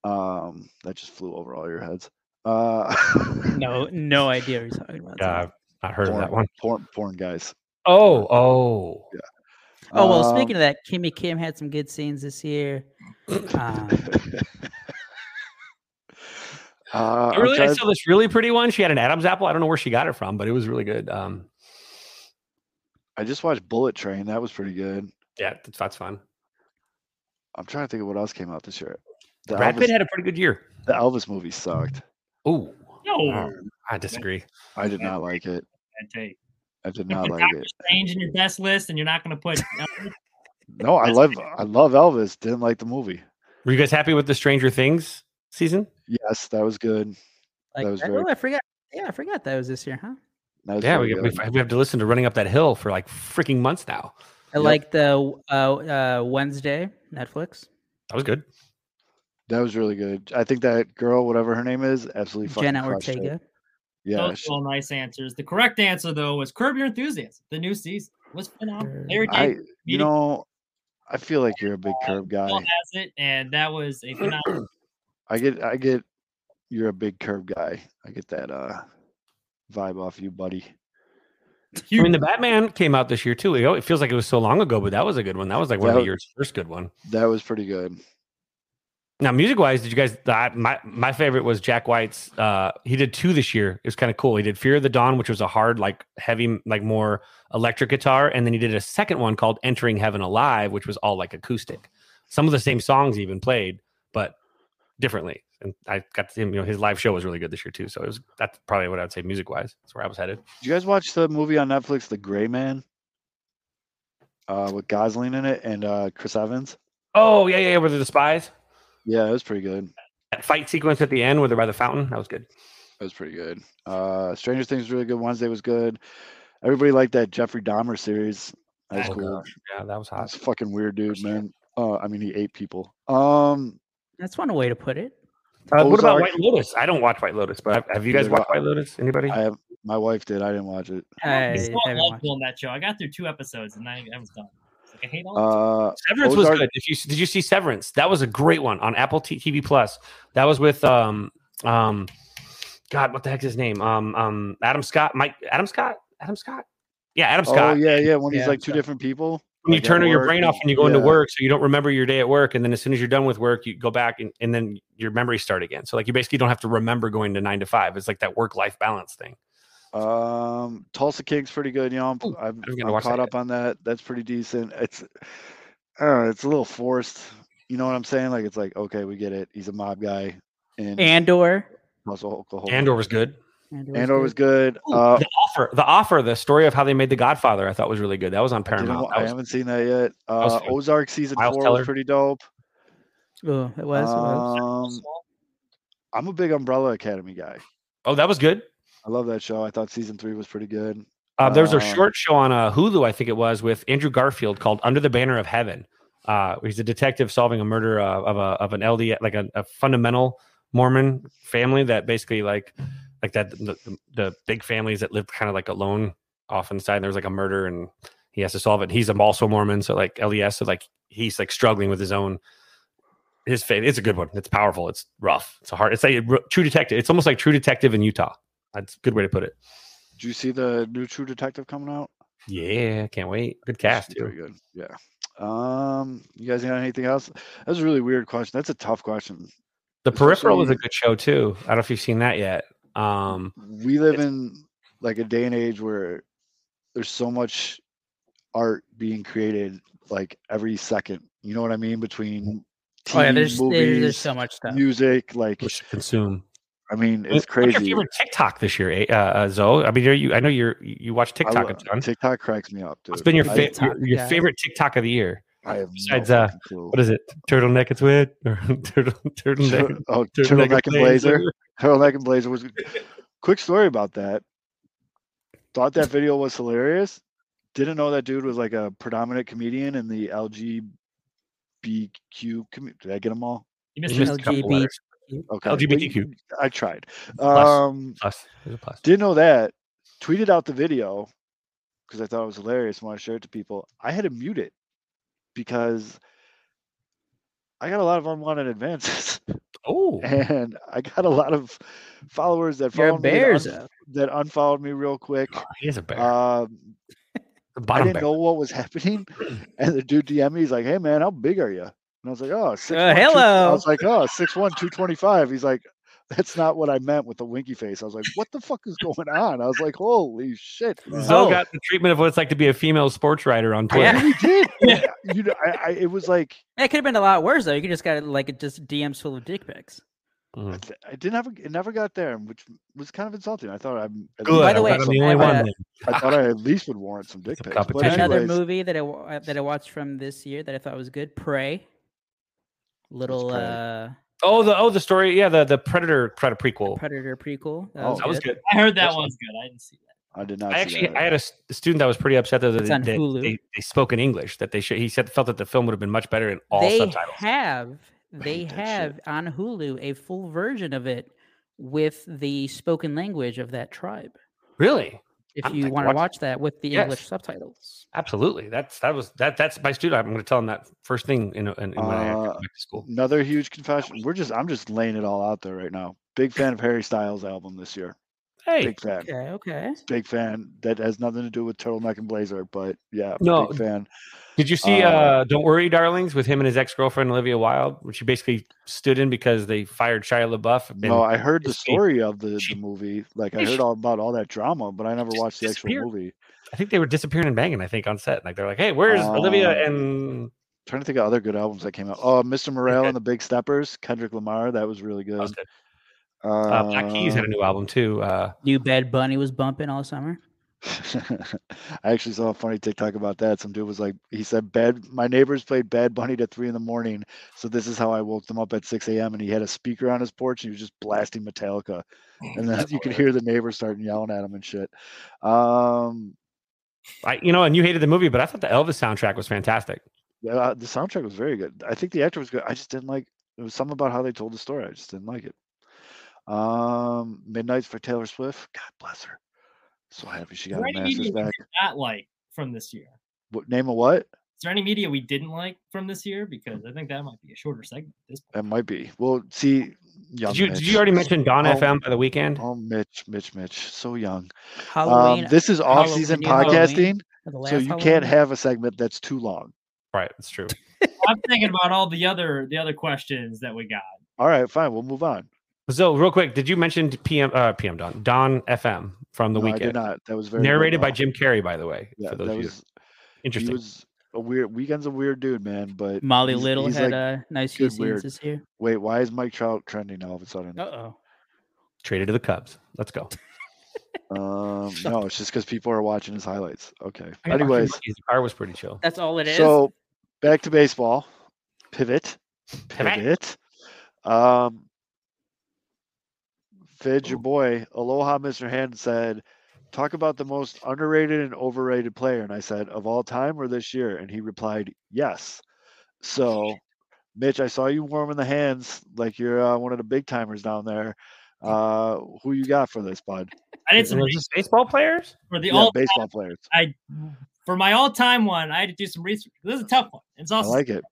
Um, that just flew over all your heads. Uh, [LAUGHS] No, no idea what you're talking about. Yeah, I've not heard of porn, that one. Porn, porn guys. Oh, oh, Oh well, Um, speaking of that, Kimmy Kim had some good scenes this year. Um, [LAUGHS] uh, I I'm really, I saw this really pretty one. She had an Adam's apple. I don't know where she got it from, but it was really good. Um, I just watched Bullet Train. That was pretty good. yeah, that's, that's fun. I'm trying to think of what else came out this year. The Brad Elvis, Pitt had a pretty good year. the Elvis movie sucked. Oh, No, I disagree. I did not like it. bad take. I did not like Doctor it. Strange in your best list, and you're not going to put. [LAUGHS] No, I love I love Elvis. Didn't like the movie. Were you guys happy with the Stranger Things season? Yes, that was good. like, was I- very- oh, I forgot. Yeah, I forgot that was this year, huh? That was Yeah, we, we, we have to listen to Running Up That Hill for like freaking months now. I Yep. like the uh, uh, Wednesday Netflix. That was good. That was really good. I think that girl, whatever her name is, absolutely fucking Jenna crushed it. Ortega. Yeah, Those she- all nice answers. The correct answer, though, was Curb Your Enthusiasm. The new season was phenomenal. Larry I David you know, I feel like you're a big curb guy. has it, and that was a phenomenal. [CLEARS THROAT] I get I get you're a big curb guy. I get that uh vibe off you, buddy. I mean, the Batman came out this year too. It it feels like it was so long ago, but that was a good one. That was like one of That the year's first good one. That was pretty good. Now, music wise, did you guys? I, my my favorite was Jack White's. Uh, he did two this year. It was kind of cool. He did "Fear of the Dawn," which was a hard, like heavy, like more electric guitar, and then he did a second one called "Entering Heaven Alive," which was all like acoustic. Some of the same songs even played, but differently. And I got to him. You know, his live show was really good this year too. So it was that's probably what I'd say music wise. That's where I was headed. Did you guys watch the movie on Netflix, The Gray Man? Uh with Gosling in it and uh Chris Evans? Oh yeah, yeah, yeah. Were they the spies? Yeah, it was pretty good. That fight sequence at the end where they're by the fountain. That was good. That was pretty good. Uh Stranger Things was really good. Wednesday was good. Everybody liked that Jeffrey Dahmer series. That was Oh, cool. gosh. Yeah, that was hot. That's fucking weird, dude, man. Uh I mean he ate people. Um That's one way to put it. Uh, what about White Lotus? I don't watch White Lotus, but have- have you guys watched. White Lotus? Anybody? I have my wife did. I didn't watch it. I It's so haven't watched that show. I got through two episodes, and I, I was done. It's like, I hate all. Uh Severance was good. If you did you see Severance? That was a great one on Apple TV Plus. That was with um um God, what the heck's his name? Um um Adam Scott, Mike Adam Scott, Adam Scott. Yeah, Adam Oh Scott. yeah, yeah. When he's Yeah, like two so- different people. when you like, at turn your work brain off and you go into work, so you don't remember your day at work, and then as soon as you're done with work, you go back and, and then your memories start again. So like you basically don't have to remember going to nine to five. It's like that work life balance thing. Um, Tulsa King's pretty good. You know, I'm, Ooh, I'm, I'm, I'm watch that caught yet. up on that. That's pretty decent. It's, I don't know, it's a little forced. You know what I'm saying? Like it's like, okay, we get it. He's a mob guy And Andor. Tulsa, Oklahoma. Andor was good. Andor, Andor was good. Ooh, Uh, the offer, the offer, the story of how they made the Godfather, I thought was really good. That was on I, Paramount. wa- That I was- haven't seen that yet. was Uh, fun. Ozark season Miles four Teller. was pretty dope. Oh, it was. it was. Um, I'm a big Umbrella Academy guy. oh, that was good. I love that show. I thought season three was pretty good. Uh, there was a Um, short show on uh, Hulu, I think it was, with Andrew Garfield called "Under the Banner of Heaven." Uh, he's a detective solving a murder uh, of a of an LD, like a, a fundamental Mormon family that basically like like that the, the, big families that live kind of like alone off inside. And there's like a murder, and he has to solve it. He's also Mormon, so like LDS, so like he's like struggling with his own his faith. It's a good one. It's powerful. It's rough. It's a hard. It's like True Detective. It's almost like True Detective in Utah. That's a good way to put it. Do you see the new True Detective coming out? Yeah, can't wait. Good cast too. Very good. Yeah. Um, you guys got anything else? That was a really weird question. That's a tough question. The Peripheral was a good show too. I don't know if you've seen that yet. Um, We live in like a day and age where there's so much art being created like every second. You know what I mean? Between TV, Oh yeah, there's movies, there's, there's so much stuff. music. Like, we should consume. I mean, What's it's crazy. What's your favorite TikTok this year, uh, uh, Zoe? I mean, are you? I know you're. You watch TikTok lo- a ton. TikTok cracks me up, dude. What's been your fa- TikTok, your, your yeah. favorite TikTok of the year? I have Besides, no uh, clue. What is it? Turtleneck and sweat [LAUGHS] or turtle turtleneck? Tur- oh, turtleneck and blazer. [LAUGHS] Turtleneck and blazer was. Quick story about that. Thought that video was hilarious. Didn't know that dude was like a predominant comedian in the LGBTQ community. Did I get them all? You You missed missed it. a couple LGBT. letters. Okay. LGBTQ. I tried. Plus. Um, Plus. There's plus. didn't know that. Tweeted out the video because I thought it was hilarious and want to share it to people. I had to mute it because I got a lot of unwanted advances Oh, [LAUGHS] and I got a lot of followers that You're a followed me that, Bears. un- that unfollowed me real quick. he is a bear. Um, the I didn't bear. know what was happening, [CLEARS THROAT] and the dude DM me. He's like, "Hey man, how big are you?" And I was like, "Oh, six Uh, one, two-" I was like, "Oh, six one, two twenty. He's like, "That's not what I meant with the winky face." I was like, "What the fuck is going on?" I was like, "Holy shit!" man." Zoe Oh. got the treatment of what it's like to be a female sports writer on Twitter. Yeah. really did. [LAUGHS] Yeah, you know, I, I, it was like It could have been a lot worse though. You could just got like just DMs full of dick pics. Mhm. I th- I didn't have it never got there, which was kind of insulting. I thought I'm at Good. least By the way, I'm the only one. uh. [LAUGHS] I thought I at least would warrant some dick pics. But competition. Another movie that I that I watched from this year that I thought was good, Prey. Little uh Oh, the oh the story. Yeah, the the Predator Predator prequel. Predator prequel. That Oh, was, That was good. good. I heard that That's one's good. I didn't see that. I did not. I see actually that. I had a student that was pretty upset that, they, that Hulu. they, they spoke in English. That they should. He said felt that the film would have been much better in all they subtitles. have they hate that shit. have on Hulu a full version of it with the spoken language of that tribe. Really? If I'm you want to watch- watch that with the Yes. English subtitles. Absolutely. That's that was that. That's my student. I'm going to tell him that first thing in, in, in when I Uh, come back to school. Another huge confession. We're just I'm just laying it all out there right now. Big fan of Harry Styles album this year. Hey, Big fan. Okay, okay. Big fan. That has nothing to do with turtleneck and blazer, but yeah, No, big fan. did you see uh, uh, "Don't Worry, Darlings" with him and his ex girlfriend Olivia Wilde, which he basically stood in because they fired Shia LaBeouf? No, I heard the story of the, she- the movie. Like I heard all about all that drama, but I never watched the actual movie. I think they were disappearing and banging. I think on set, like they're like, "Hey, where's Olivia?" Uh, And trying to think of other good albums that came out. Oh, Mr. Morale good. and the Big Steppers, Kendrick Lamar. That was really good. that was good. Uh, Black Keys had a new album too. Uh, New Bad Bunny was bumping all summer. [LAUGHS] I actually saw a funny TikTok about that. Some dude was like, he said, "Bad." My neighbors played Bad Bunny to three in the morning, so this is how I woke them up at six a.m. And he had a speaker on his porch, and he was just blasting Metallica, and then [LAUGHS] you could [LAUGHS] hear the neighbors starting yelling at him and shit. Um, I, you know, and you hated the movie, but I thought the Elvis soundtrack was fantastic. yeah, uh, the soundtrack was very good. I think the actor was good. I just didn't like. It was something about how they told the story. I just didn't like it. Um, Midnight's for Taylor Swift. God bless her. So happy she got her Right masters back. Not like from this year. What, name a what? Is there any media we didn't like from this year? Because I think that might be a shorter segment at this point. That might be. Well, see, young Did you did you already mention Dawn Oh, FM by the Weeknd? Oh, Mitch, Mitch, Mitch, so young. Halloween. Um, this is off-season Halloween, podcasting, or so last you can't have a segment that's too long. Right, that's true. [LAUGHS] I'm thinking about all the other the other questions that we got. All right, fine, we'll move on. So, real quick, did you mention PM uh, PM Dawn Dawn FM from the No, I did Weeknd? not. That was very good, Narrated by though. Jim Carrey, by the way. Yeah, for those that of you. was he Interesting. was a weird. Weeknd's a weird dude, man. But Molly he's- Little he's had like, a nice few good scenes this year. wait, why is Mike Trout trending now all of a sudden? Uh oh. Traded to the Cubs. Let's go. [LAUGHS] Um, no, it's just because people are watching his highlights. Okay. I Anyways, his car was pretty chill. That's all it is. so back to baseball. Pivot. Pivot. Pivot. Um, Fidge, your boy, Aloha, Mr. Hand said, talk about the most underrated and overrated player. And I said, of all time or this year? And he replied, yes. So, Mitch, I saw you warming the hands like you're uh, one of the big timers down there. Uh, who you got for this, bud? I did some Was research baseball players? for the Yeah, all baseball players. I for my all time one. I had to do some research. This is a tough one. It's also I also like it.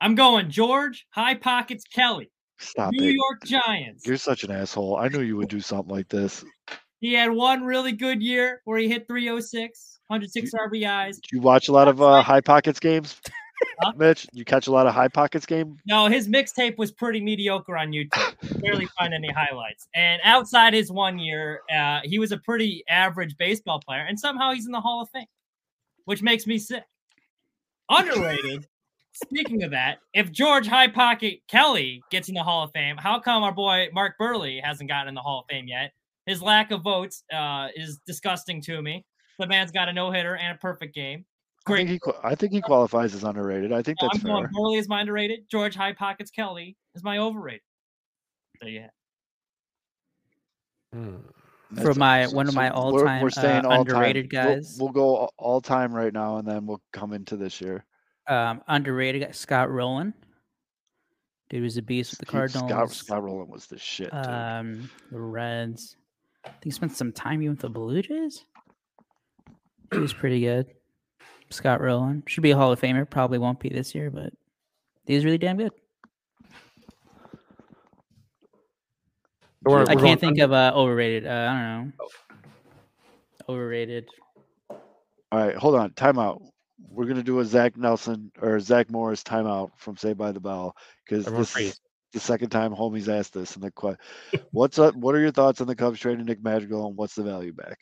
I'm going George High Pockets Kelly, Stop New it. York Giants. You're such an asshole. I knew you would do something like this. He had one really good year where he hit 306, 106 RBIs. Do you watch a lot of uh, High Pockets games, [LAUGHS] Huh? Mitch? You catch a lot of High Pockets game? No, his mixtape was pretty mediocre on YouTube. [LAUGHS] Barely find any highlights. And outside his one year, uh, he was a pretty average baseball player, and somehow he's in the Hall of Fame, which makes me sick. Underrated. Speaking of that, if George High Pocket Kelly gets in the Hall of Fame, how come our boy Mark Buehrle hasn't gotten in the Hall of Fame yet? His lack of votes uh, is disgusting to me. The man's got a no hitter and a perfect game. I think Great. he I think he qualifies as underrated. I think I'm that's going fair. Buehrle is my underrated. George High Pockets Kelly is my overrated. There you have. it. Hmm. For my- one of my all-time, we're uh, staying all-time. underrated We'll- guys. We'll, go all- all time right now, and then we'll come into this year. Um, underrated guy, Scott Rolen. Dude was a beast with the Cardinals. Scott, Scott Rolen was the shit. Dude. Um, the Reds. I think he spent some time even with the Blue Jays. He was pretty good. Scott Rolen should be a Hall of Famer. Probably won't be this year, but he was really damn good. We're- I we're can't going think of uh, overrated. Uh, I don't know. Overrated. all right, hold on. Timeout. We're gonna do a Zach Nelson or Zach Morris timeout from Saved by the Bell because this is the second time homies asked this. And the question. what's up? What are your thoughts on the Cubs trading Nick Madrigal and what's the value back?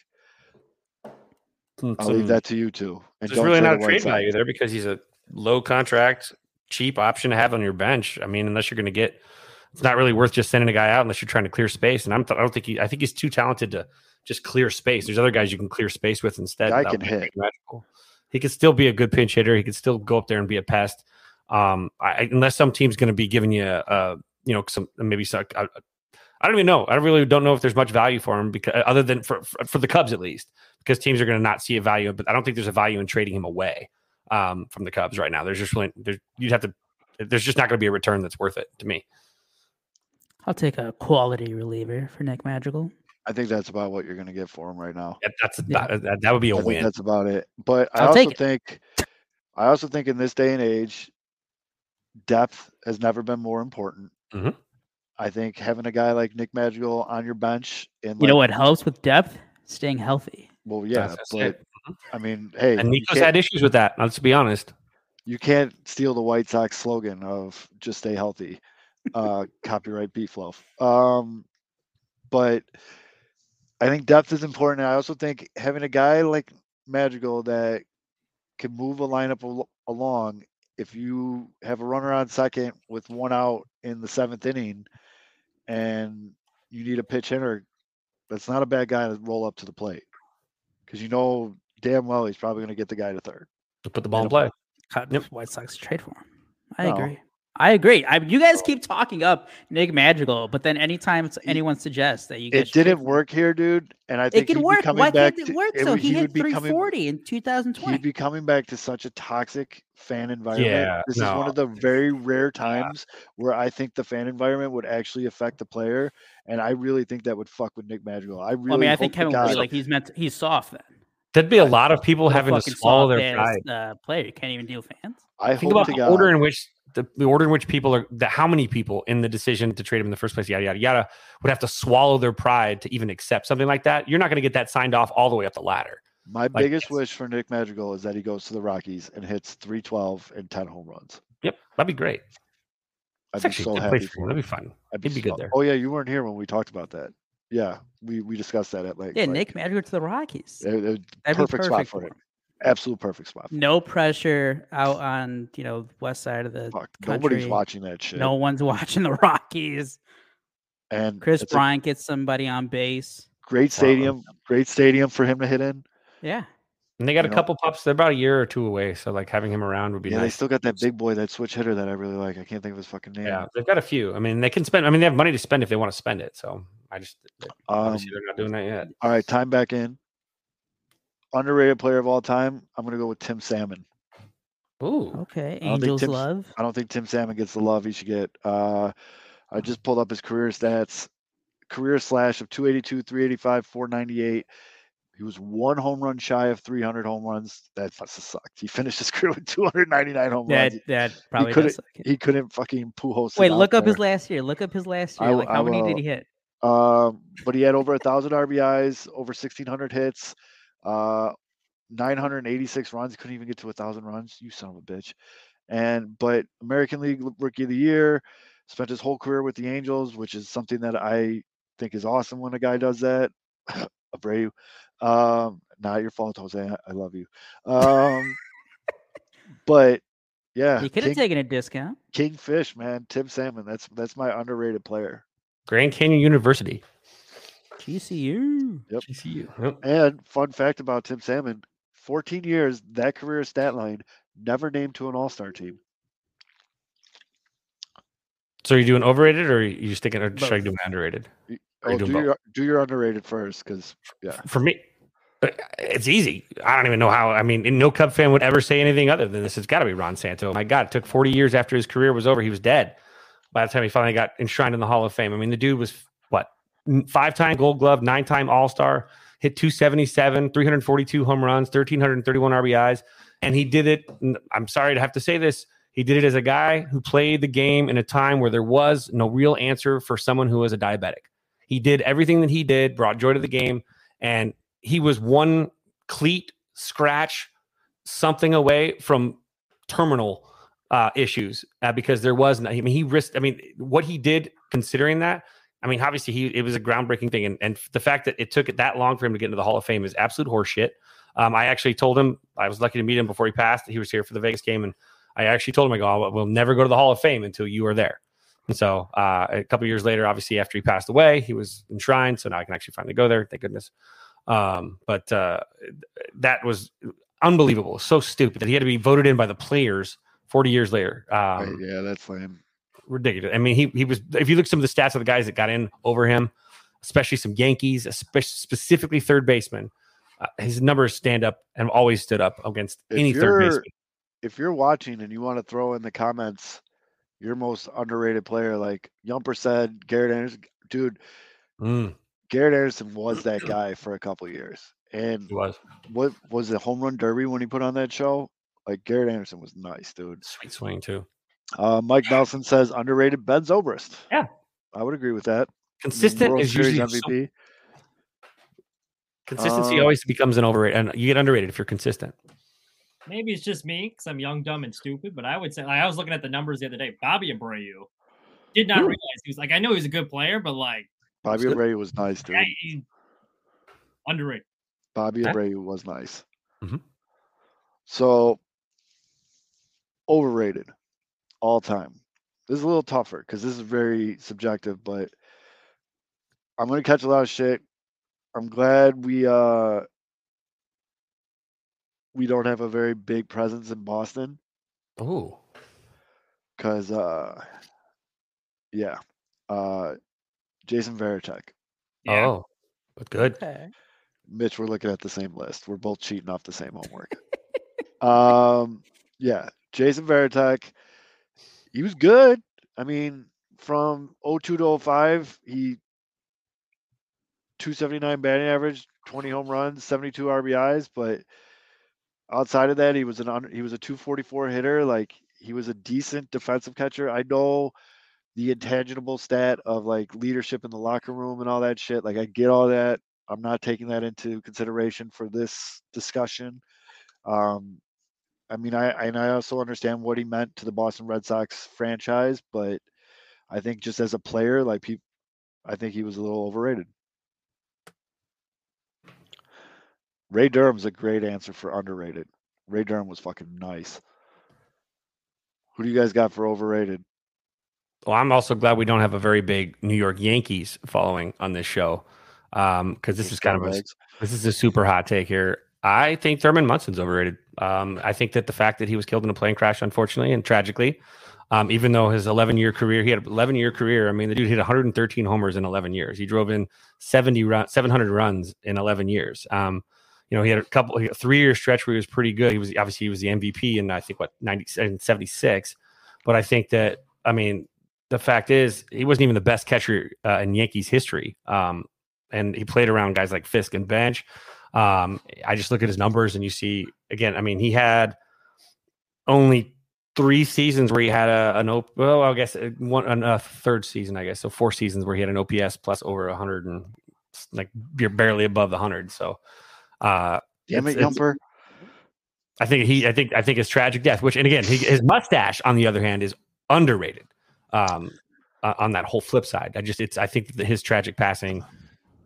Some- I'll leave some- that to you too. And There's really not the a White trade value there because he's a low contract, cheap option to have on your bench. I mean, unless you're going to get, it's not really worth just sending a guy out unless you're trying to clear space. And I'm, I don't think he, I think he's too talented to just clear space. There's other guys you can clear space with instead. Guy without can hit. magical. He could still be a good pinch hitter. He could still go up there and be a pest. Um, I, unless some team's going to be giving you, uh, you know, some maybe some. I, I don't even know. I really don't know if there's much value for him because other than for for, for the Cubs at least, because teams are going to not see a value. But I don't think there's a value in trading him away um, from the Cubs right now. There's just really there's, you'd have to. There's just not going to be a return that's worth it to me. I'll take a quality reliever for Nick Madrigal. I think that's about what you're gonna get for him right now. That, that's Yeah. that, that, that would be a I win. that's about it. But I I'll also think, I also think in this day and age, depth has never been more important. Mhm. I think having a guy like Nick Madrigal on your bench and You know like- what helps with depth? Staying healthy. Well, yeah, That's but it. I mean, hey, and you Nico's had issues with that. Let's be honest. you can't steal the White Sox slogan of "just stay healthy." Uh, copyright Pete Fluff. Um, but I think depth is important. I also think having a guy like Madrigal that can move a lineup al- along. If you have a runner on second with one out in the seventh inning, and you need a pitch hitter, that's not a bad guy to roll up to the plate because you know damn well he's probably going to get the guy to third. To put the ball in play. Yep. White Sox trade for him. I No. agree. I agree. I, you guys keep talking up Nick Madrigal, but then anytime it's- anyone suggests that you guys It didn't for work here, dude. And I It think can he'd work. coming Why back can't it to- work? it So would- he hit would be coming- 340 in 2020. He'd be coming back to such a toxic fan environment. Yeah, this is one of the very rare times where I think the fan environment would actually affect the player, and I really think that would fuck with Nick Madrigal. I really. Well, I mean, I think Kevin would be like he's meant. To, he's soft then. There'd be a lot of people having to fucking swallow their pride. Uh, player You can't even deal fans. I Think about the order in which the, the order in which people are the how many people in the decision to trade him in the first place, yada yada yada, would have to swallow their pride to even accept something like that. You're not going to get that signed off all the way up the ladder. My like, biggest it's- wish for Nick Madrigal is that he goes to the Rockies and hits 312 and 10 home runs. Yep, that'd be great. I'd It's be actually so a good happy place for him. That'd be fun. I'd He'd be good there. Oh yeah, you weren't here when we talked about that. Yeah, we we discussed that at length. Yeah, like, Nick Madrigal to the Rockies. it- it- That'd perfect spot for for him. Him. Absolute perfect spot. For him. No pressure out on you know west side of the. Fuck, nobody's watching that shit. No one's [LAUGHS] watching the Rockies. and Chris it's a Bryant gets somebody on base. great stadium, great stadium for him to hit in. Yeah, And they got You a know- couple pups. They're about a year or two away, so like having him around would be Yeah, they still got that big boy, that switch hitter that I really like. I can't think of his fucking name. Yeah, they've got a few. I mean, they can spend. I mean, they have money to spend if they want to spend it. So I just Um, obviously they're not doing that yet. all right, time back in. Underrated player of all time. I'm gonna go with Tim Salmon. Ooh, okay. I don't think Angels Tim's- love. I don't think Tim Salmon gets the love he should get. Uh, I just pulled up his career stats. Career slash of 282, 385, 498. He was one home run shy of 300 home runs. That must sucked. He finished his [LAUGHS] career with 299 home That runs. that probably couldn't- suck. He couldn't fucking Pujols. it Wait, look up his last year. Look up his last year. will- Like I how many did he hit? Um, but he had over a thousand RBIs, over 1,600 hits, uh, 986 runs. Couldn't even get to a thousand runs. You son of a bitch. And but American League Rookie of the Year, spent his whole career with the Angels, which is something that I think is awesome when a guy does that. [LAUGHS] Abreu, um, not your fault, Jose. I, I love you. Um, [LAUGHS] but yeah, He could have taken a discount. Kingfish, man, Tim Salmon. That's that's my underrated player. Grand Canyon University. GCU. Yep. GCU. Yep. And fun fact about Tim Salmon, 14 years, that career stat line, never named to an All Star team. So are you doing overrated or are you sticking or should I do underrated? Y- Are you Oh, do your do your underrated first, because yeah, For me, uh, it's easy. I don't even know how. I mean, no Cub fan would ever say anything other than this. It's got to be Ron Santo. My God, it took 40 years after his career was over. He was dead by the time he finally got enshrined in the Hall of Fame. I mean, the dude was what five time Gold Glove, nine time All Star, hit 277, 342 home runs, 1,331 RBIs, and he did it. I'm sorry to have to say this. He did it as a guy who played the game in a time where there was no real answer for someone who was a diabetic. He did everything that he did, brought joy to the game, and he was one cleat scratch something away from terminal uh, issues uh, because there was. I mean, he risked. I mean, what he did, considering that. I mean, obviously, he it was a groundbreaking thing, and and the fact that it took it that long for him to get into the Hall of Fame is absolute horseshit. Um, I actually told him I was lucky to meet him before he passed. He was here for the Vegas game, and I actually told him, I go, we'll never go to the Hall of Fame until you are there." And so, uh, a couple years later, obviously after he passed away, he was enshrined. So now I can actually finally go there. Thank goodness. Um, but uh, that was unbelievable. So stupid that he had to be voted in by the players 40 years later. Right, Um, yeah, that's lame. Ridiculous. I mean, he he was. If you look at some of the stats of the guys that got in over him, especially some Yankees, especially specifically third baseman, uh, his numbers stand up and always stood up against If any third baseman. If you're watching and you want to throw in the comments your most underrated player, like Yumper said, Garrett Anderson, dude, Mm, Garrett Anderson was that guy for a couple years. And he was what was it, home run derby when he put on that show? Like Garrett Anderson was nice, dude. sweet swing too. Uh, Mike Nelson says underrated Ben Zobrist. Yeah. I would agree with that. I mean, Consistent World is Series usually so- MVP. consistency Uh, always becomes an overrated, and you get underrated if you're consistent. Maybe it's just me because I'm young, dumb, and stupid. But I would say, like, I was looking at the numbers the other day. Bobby Abreu did not Ooh. realize he was like. I know he's a good player, but like, Bobby good. Abreu was nice, dude. yeah, he- underrated. Bobby Okay. Abreu was nice. Mhm. So overrated all time. This is a little tougher because this is very subjective, but I'm gonna catch a lot of shit. I'm glad we uh we don't have a very big presence in Boston Oh, because uh yeah. Uh Jason Varitek. Yeah. oh, but good. Okay. Mitch, we're looking at the same list. We're both cheating off the same homework. um, yeah, Jason Varitek, he was good. I mean, from 02 to 05, he 279 batting average, 20 home runs, 72 RBIs, but outside of that, he was an he was a 244 hitter. Like he was a decent defensive catcher. I know the intangible stat of like leadership in the locker room and all that shit. Like I get all that. I'm not taking that into consideration for this discussion. Um, I mean, I and I also understand what he meant to the Boston Red Sox franchise, but I think just as a player, like people, I think he was a little overrated. Ray Durham's a great answer for underrated. Ray Durham was fucking nice. Who do you guys got for overrated? Well, I'm also glad we don't have a very big New York Yankees following on this show, um, because this Those is kind of a, this is a super hot take here. I think Thurman Munson's overrated. Um, I think that the fact that he was killed in a plane crash, unfortunately and tragically, um, even though his 11 year career, he had 11 year career. I mean, the dude hit 113 homers in 11 years. He drove in 70 run, 700 runs in 11 years. Um, you know, he had a couple, a three year stretch where he was pretty good. He was obviously he was the MVP in I think what 90 in 76. But I think that I mean the fact is he wasn't even the best catcher uh, in Yankees history. Um, and he played around guys like Fisk and Bench. Um, I just look at his numbers and you see again. I mean, he had only three seasons where he had a, an op- well, I guess uh, one a third season, I guess. So four seasons where he had an OPS plus over hundred and like you're barely above the hundred. So uh, Damn it, It's- it's- Yumper. I think he, I think, I think his tragic death, which, and again, he, his mustache, on the other hand, is underrated. Um, uh, on that whole flip side, I just, it's, I think that his tragic passing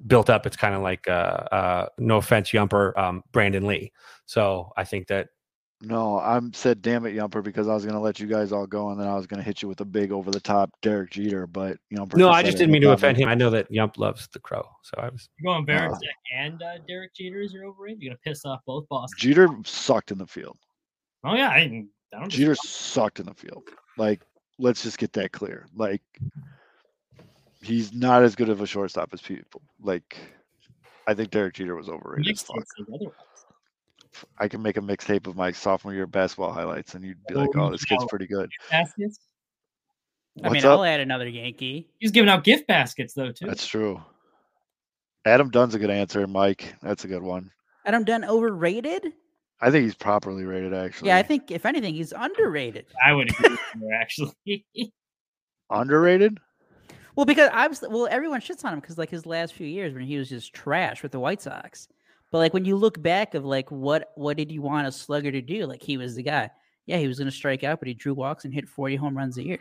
built up. It's kind of like, uh, uh, no offense, Yumper, um, Brandon Lee. So I think that No, I'm said damn it, Yumper, because I was gonna let you guys all go and then I was gonna hit you with a big over the top Derek Jeter, but Yumper. No, just I just didn't mean to offend comment. him. I know that Yump loves the crow, so I was. You're going Barrett Uh, and uh, Derek Jeter is your overrated. You're gonna piss off both Boston. Jeter sucked in the field. Oh yeah, I, I don't. Jeter sucked in the field. Like, let's just get that clear. Like, he's not as good of a shortstop as people. Like, I think Derek Jeter was overrated. as fuck. hits like otherwise. I can make a mixtape of my sophomore year basketball highlights, and you'd be like, Oh, "Oh, this kid's pretty good." Baskets. I mean, What's I'll add another Yankee. He's giving out gift baskets though too. That's true. Adam Dunn's a good answer. Mike, that's a good one. Adam Dunn overrated? I think he's properly rated, actually. Yeah, I think if anything, he's underrated. I would agree with you actually. [LAUGHS] underrated. Well, because I was well, everyone shits on him because like his last few years when he was just trash with the White Sox. But like when you look back of like what what did you want a slugger to do? Like he was the guy. Yeah, he was going to strike out, but he drew walks and hit forty home runs a year.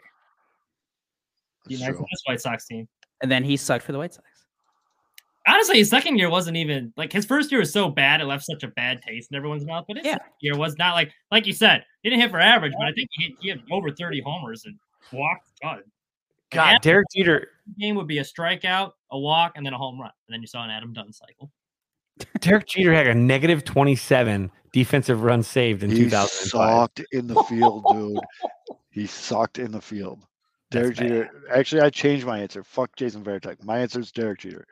Be That's nice true. with this White Sox team. And then he sucked for the White Sox. Honestly, his second year wasn't even like his first year was so bad it left such a bad taste in everyone's mouth. But his Yeah. second year was not like like you said, he didn't hit for average, but I think he hit, he had over 30 homers and walked. God, God, Derek Jeter. game would be a strikeout, a walk, and then a home run. And then you saw an Adam Dunn cycle. Derek Jeter had a negative 27 defensive runs saved in He 2005. sucked in the field, dude. He sucked in the field. [LAUGHS] That's Derek Jeter. Actually, I changed my answer. Fuck Jason Varitek. My answer is Derek Jeter.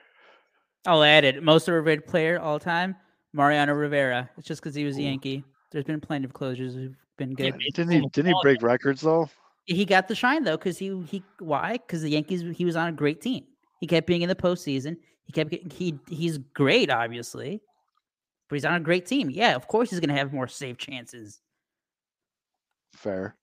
I'll add it. Most overrated player all time, Mariano Rivera. It's just because he was a Yankee. There's been plenty of closures who've been good. Yeah, Didn't he? Didn't he break records though? He got the shine though, because he he why? Because the Yankees he was on a great team. He kept being in the postseason. He kept getting he he's great, obviously, but he's on a great team. Yeah, of course he's gonna have more save chances. Fair,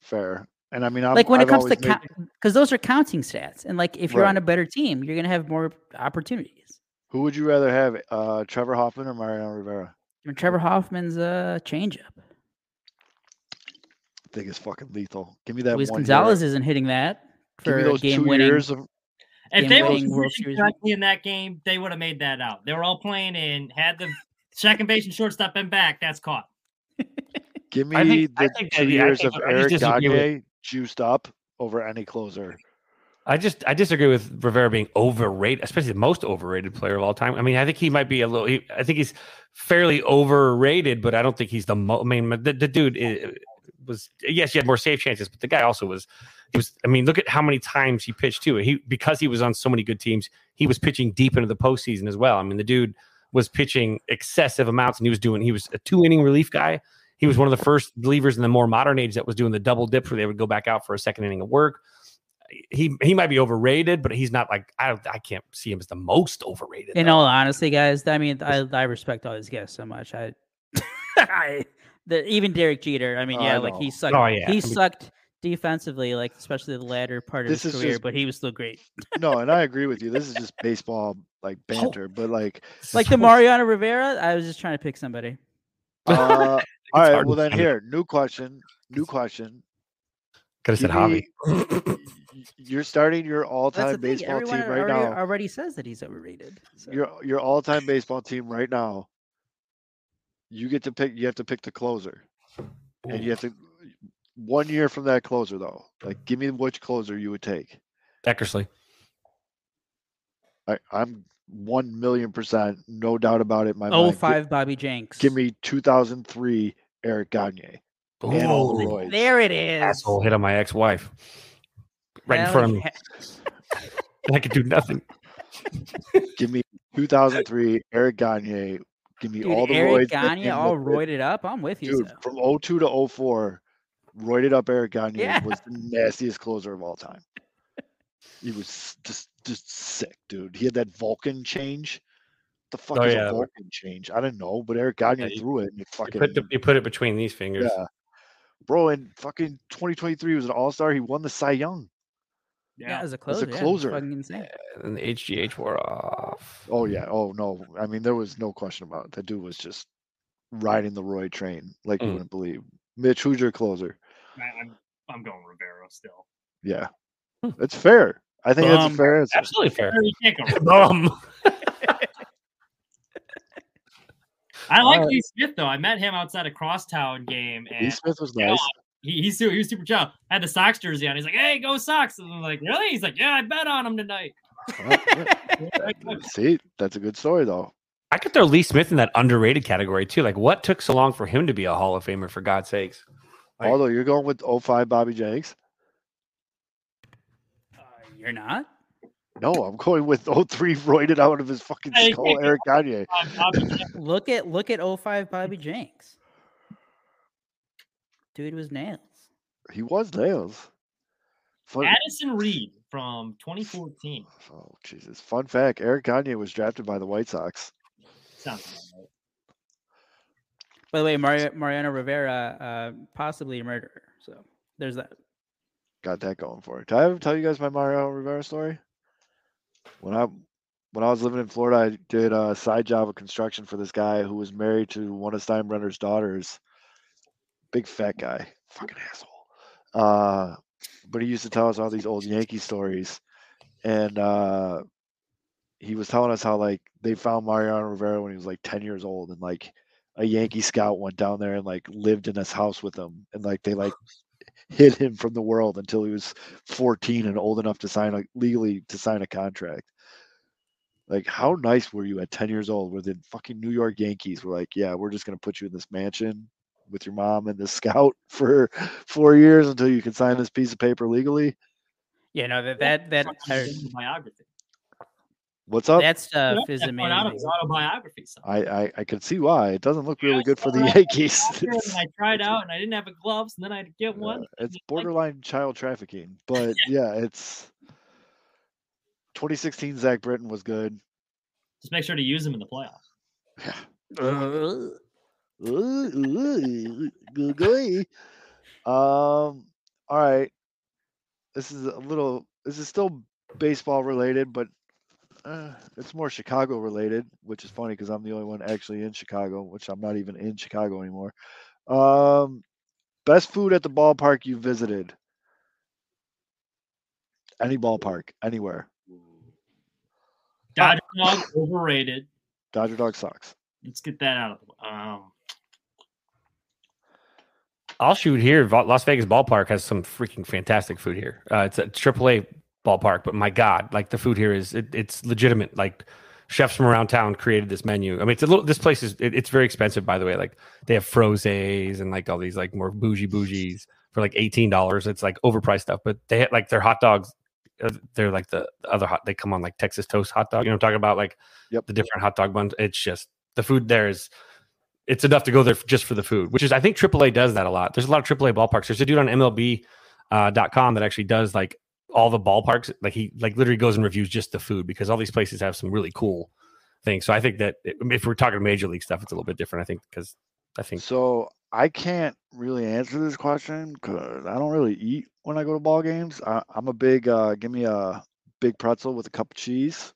fair. And I mean, I'm, like when I've it comes to always made- because those are counting stats, and like if you're on a better team, you're gonna have more opportunities. who would you rather have, uh, Trevor Hoffman or Mariano Rivera? And Trevor Hoffman's uh changeup. I think it's fucking lethal. Give me that Luis one. Gonzalez year. isn't hitting that Give for me those game two winning. years of If they were Game-winning World positioned in that game, they would have made that out. They were all playing in, had the second base and shortstop and back. That's caught. [LAUGHS] Give me think- the think two that- yeah, I years think- of I Eric Gagne juiced up over any closer. I just I disagree with Rivera being overrated, especially the most overrated player of all time. I mean, I think he might be a little. He, I think he's fairly overrated, but I don't think he's the. Mo- I mean, the, the dude i- was yes, he had more save chances, but the guy also was. He was. I mean, look at how many times he pitched too. He because he was on so many good teams, he was pitching deep into the postseason as well. I mean, the dude was pitching excessive amounts, and he was doing. He was a two inning relief guy. He was one of the first believers in the more modern age that was doing the double dip, where they would go back out for a second inning of work he he might be overrated, but he's not like I don't I can't see him as the most overrated. In though. all honesty, guys, I mean, I, I respect all these guys so much. I, [LAUGHS] I the, even Derek Jeter. I mean, Oh, yeah, I like he sucked. Oh, yeah. I he mean- sucked defensively, like especially the latter part of This his career. just- But he was still great. No, and I agree with you. This is just [LAUGHS] baseball like Oh. banter, but like [LAUGHS] Like the [LAUGHS] Mariano Rivera. I was just trying to pick somebody. uh, all right, well then here, new question. New question. could have said hobby. You're starting your all-time baseball Everyone team right already, now. already says that he's overrated. So. Your your all-time baseball team right now. You get to pick. You have to pick the closer, and you have to. One year from that closer, though, like give me which closer you would take. Eckersley. I, I'm one million percent, no doubt about it. My Oh, mind. Five Bobby Jenks. Give, me 2003 Eric Gagne and the There it is. asshole hit on my ex-wife right in front of me. yeah. [LAUGHS] I could do nothing. Give me 2003 Eric Gagne. Give me Dude, all the Eric Royds. Gagne came all roided up. I'm with you. Dude, so. from 02 to 04, roided up Eric Gagne Yeah. was the nastiest closer of all time. [LAUGHS] He was just just sick, dude. He had that Vulcan change. The fuck Oh, is yeah. a Vulcan change? I don't know, but Eric Gagne Yeah, threw it and it You fucking put, the, you put it between these fingers. yeah. Bro, in fucking 2023 he was an all-star. He won the Cy Young. Yeah, as a closer, As closer. a yeah, it's closer. fucking insane. And the HGH wore off. Oh yeah. Oh no. I mean, there was no question about it. That dude was just riding the Roy train like you Mm. wouldn't believe. Mitch, who's your closer? I, I'm I'm going Rivera still. Yeah, that's fair. I think that's Um, a fair answer. Absolutely fair. You can't go [LAUGHS] Bum. I like Alright. Lee Smith though. I met him outside a crosstown game, And Lee Smith was you know, nice. He, he's super, he was super chill. I had the Sox jersey on. He's like, "Hey, go Sox!" And I'm like, "Really?" He's like, "Yeah, I bet on him tonight." [LAUGHS] See, that's a good story though. I could throw Lee Smith in that underrated category too. Like, what took so long for him to be a Hall of Famer? For God's sakes, Like- Although you're going with 05 Bobby Jenks. Uh, you're not. No, I'm going with 03 roided out of his fucking skull, Eric Gagne. Bobby J- Look at look at 05 Bobby Jenks. Dude was nails. He was nails. Fun, Addison Reed from 2014. oh Jesus! Fun fact: Eric Gagne was drafted by the White Sox. Sounds right. By the way, Mario, Mariano Rivera, uh, possibly a murderer. So there's that. Got that going for it. Did I ever tell you guys my Mario Rivera story? When I when I was living in Florida, I did a side job of construction for this guy who was married to one of Steinbrenner's daughters. Big fat guy, fucking asshole. Uh, but he used to tell us all these old Yankee stories, and uh, he was telling us how like they found Mariano Rivera when he was like ten years old, and like a Yankee scout went down there and like lived in his house with him, and like they like [LAUGHS] hid him from the world until he was 14 and old enough to sign a legally to sign a contract. Like, how nice were you at 10 years old where the fucking New York Yankees were like, yeah, we're just going to put you in this mansion with your mom and the scout [LAUGHS] for four years until you can sign this piece of paper legally? Yeah, no, that that that Fucking uh, biography. What's up? that stuff Yeah, is I found out it was amazing. autobiography. So. I, I, I can see why. It doesn't look really Yeah, good for the I- Yankees. Out there, It's- and I [LAUGHS] tried out and I didn't have a gloves, and then I had to get Yeah, one. it's like- borderline child trafficking, but [LAUGHS] yeah, it's 2016. Zach Britton was good. Just make sure to use him in the playoffs. Uh, Ooh. Um, all right. This is a little. This is still baseball related, but uh, it's more Chicago related, which is funny because I'm the only one actually in Chicago, which I'm not even in Chicago anymore. Um, best food at the ballpark you visited. Any ballpark, anywhere. Dodger dog overrated. Dodger dog sucks. Let's get that out of the way. Um, I'll shoot here. Las Vegas ballpark has some freaking fantastic food here. Uh, it's a AAA ballpark, but my God, like the food here is it, it's legitimate. Like chefs from around town created this menu. I mean, it's a little. This place is it, it's very expensive, by the way. Like they have frozes and like all these like more bougie bougies for like eighteen dollars. It's like overpriced stuff, but they had like their hot dogs. uh, They're like the, the other hot. They come on like Texas toast hot dog. You know, I'm talking about like Yep. the different hot dog buns. It's just the food there is it's enough to go there just for the food, which is I think AAA does that a lot. There's a lot of AAA ballparks. There's a dude on MLB.com uh, that actually does like all the ballparks. Like he like literally goes and reviews just the food because all these places have some really cool things. So I think that if we're talking major league stuff, it's a little bit different. I think because I think So I can't really answer this question because I don't really eat when I go to ball games. I, I'm a big uh, give me a big pretzel with a cup of cheese.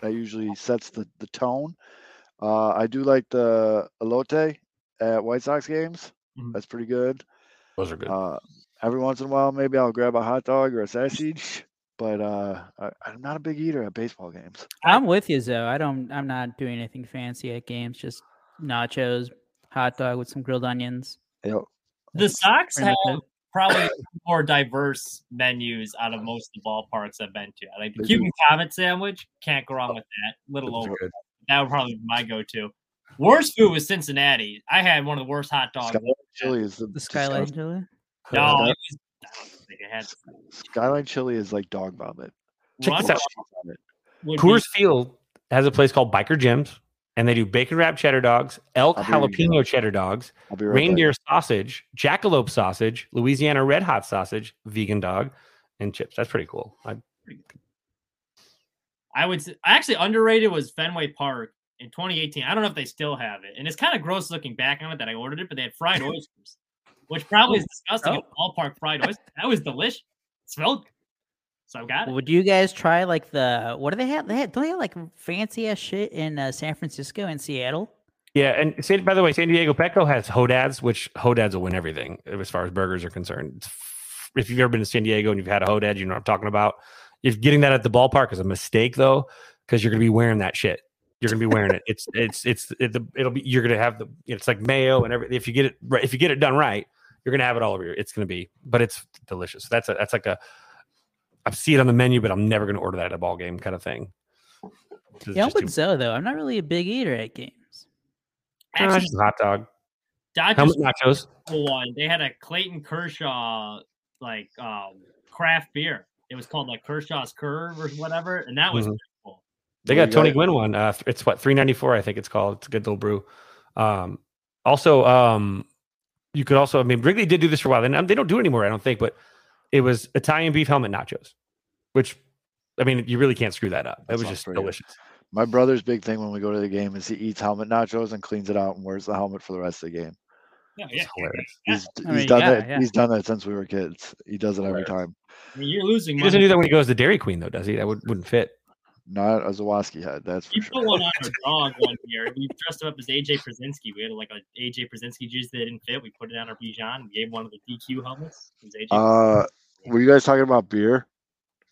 That usually sets the the tone. Uh, I do like the elote at White Sox games. Mhm. That's pretty good. those are good. Uh, every once in a while, maybe I'll grab a hot dog or a sausage. [LAUGHS] But uh, I, I'm not a big eater at baseball games. I'm with you, Zoe. I don't. I'm not doing anything fancy at games. Just nachos, hot dog with some grilled onions. Yep. the Sox have much probably [LAUGHS] more diverse menus out of most of the ballparks I've been to. I Like the They do. Cuban Comet sandwich, can't go wrong with that. Little over. good. That would probably be my go-to. Worst food was Cincinnati. I had one of the worst hot dogs. Skyline chili is the, The skyline disgusting. chili. No, it was, I don't think it had Skyline chili is like dog vomit. Check this out. Vomit. be- Coors Field has a place called Biker Jim's, and they do bacon wrapped cheddar dogs, elk I'll right jalapeno cheddar dogs, I'll be right back. reindeer sausage, jackalope sausage, Louisiana red hot sausage, vegan dog, and chips. That's pretty cool. I, I would say, actually underrated was Fenway Park in 2018. I don't know if they still have it, and it's kind of gross looking back on it that I ordered it, but they had fried [LAUGHS] oysters, which probably is disgusting. a Ballpark fried oyster. That was delicious. It smelled. good. So I've got it. Would you guys try like the what do they have? They had, don't they have like fancy ass shit in uh, San Francisco and Seattle? yeah, and San, by the way, San Diego Petco has Hodads, which Hodads will win everything as far as burgers are concerned. If you've ever been to San Diego and you've had a Hodad, you know what I'm talking about. If getting that at the ballpark is a mistake, though, because you're going to be wearing that shit. You're gonna be wearing it. It's it's it's it, the, it'll be you're gonna have the it's like mayo and everything. If you get it right, if you get it done right, you're gonna have it all over you. It's gonna be, but it's delicious. That's a that's like a I see it on the menu, but I'm never gonna order that at a ball game kind of thing. Yeah, I'm just too- with Zoe though. I'm not really a big eater at games. Ah, it's just a hot dog. Dodgers Helmet nachos. one. They had a Clayton Kershaw like um craft beer. It was called like Kershaw's Curve or whatever, and that was Mhm. cool. They got Tony Gwynn one. Uh, it's what three ninety four. I think it's called. It's a good little brew. Um, also, um, you could also. I mean, Wrigley did do this for a while. and they don't do it anymore. I don't think, but it was Italian beef helmet nachos, which I mean, you really can't screw that up. It was just pretty good. delicious. My brother's big thing when we go to the game is he eats helmet nachos and cleans it out and wears the helmet for the rest of the game. Yeah, It's yeah. hilarious. Yeah. He's, I he's mean, done yeah, that. yeah. He's done that since we were kids. He does it every time. I mean, you're losing He doesn't do that when he goes to Dairy Queen, though, does he? That would, wouldn't fit. Not a Zawoski head, that's for You sure. put one on our dog one year. We dressed him up as AJ Pierzynski. We had like a AJ Pierzynski juice that didn't fit. We put it on our Bijan. We gave one of the DQ helmets. AJ. Uh, were you guys talking about beer?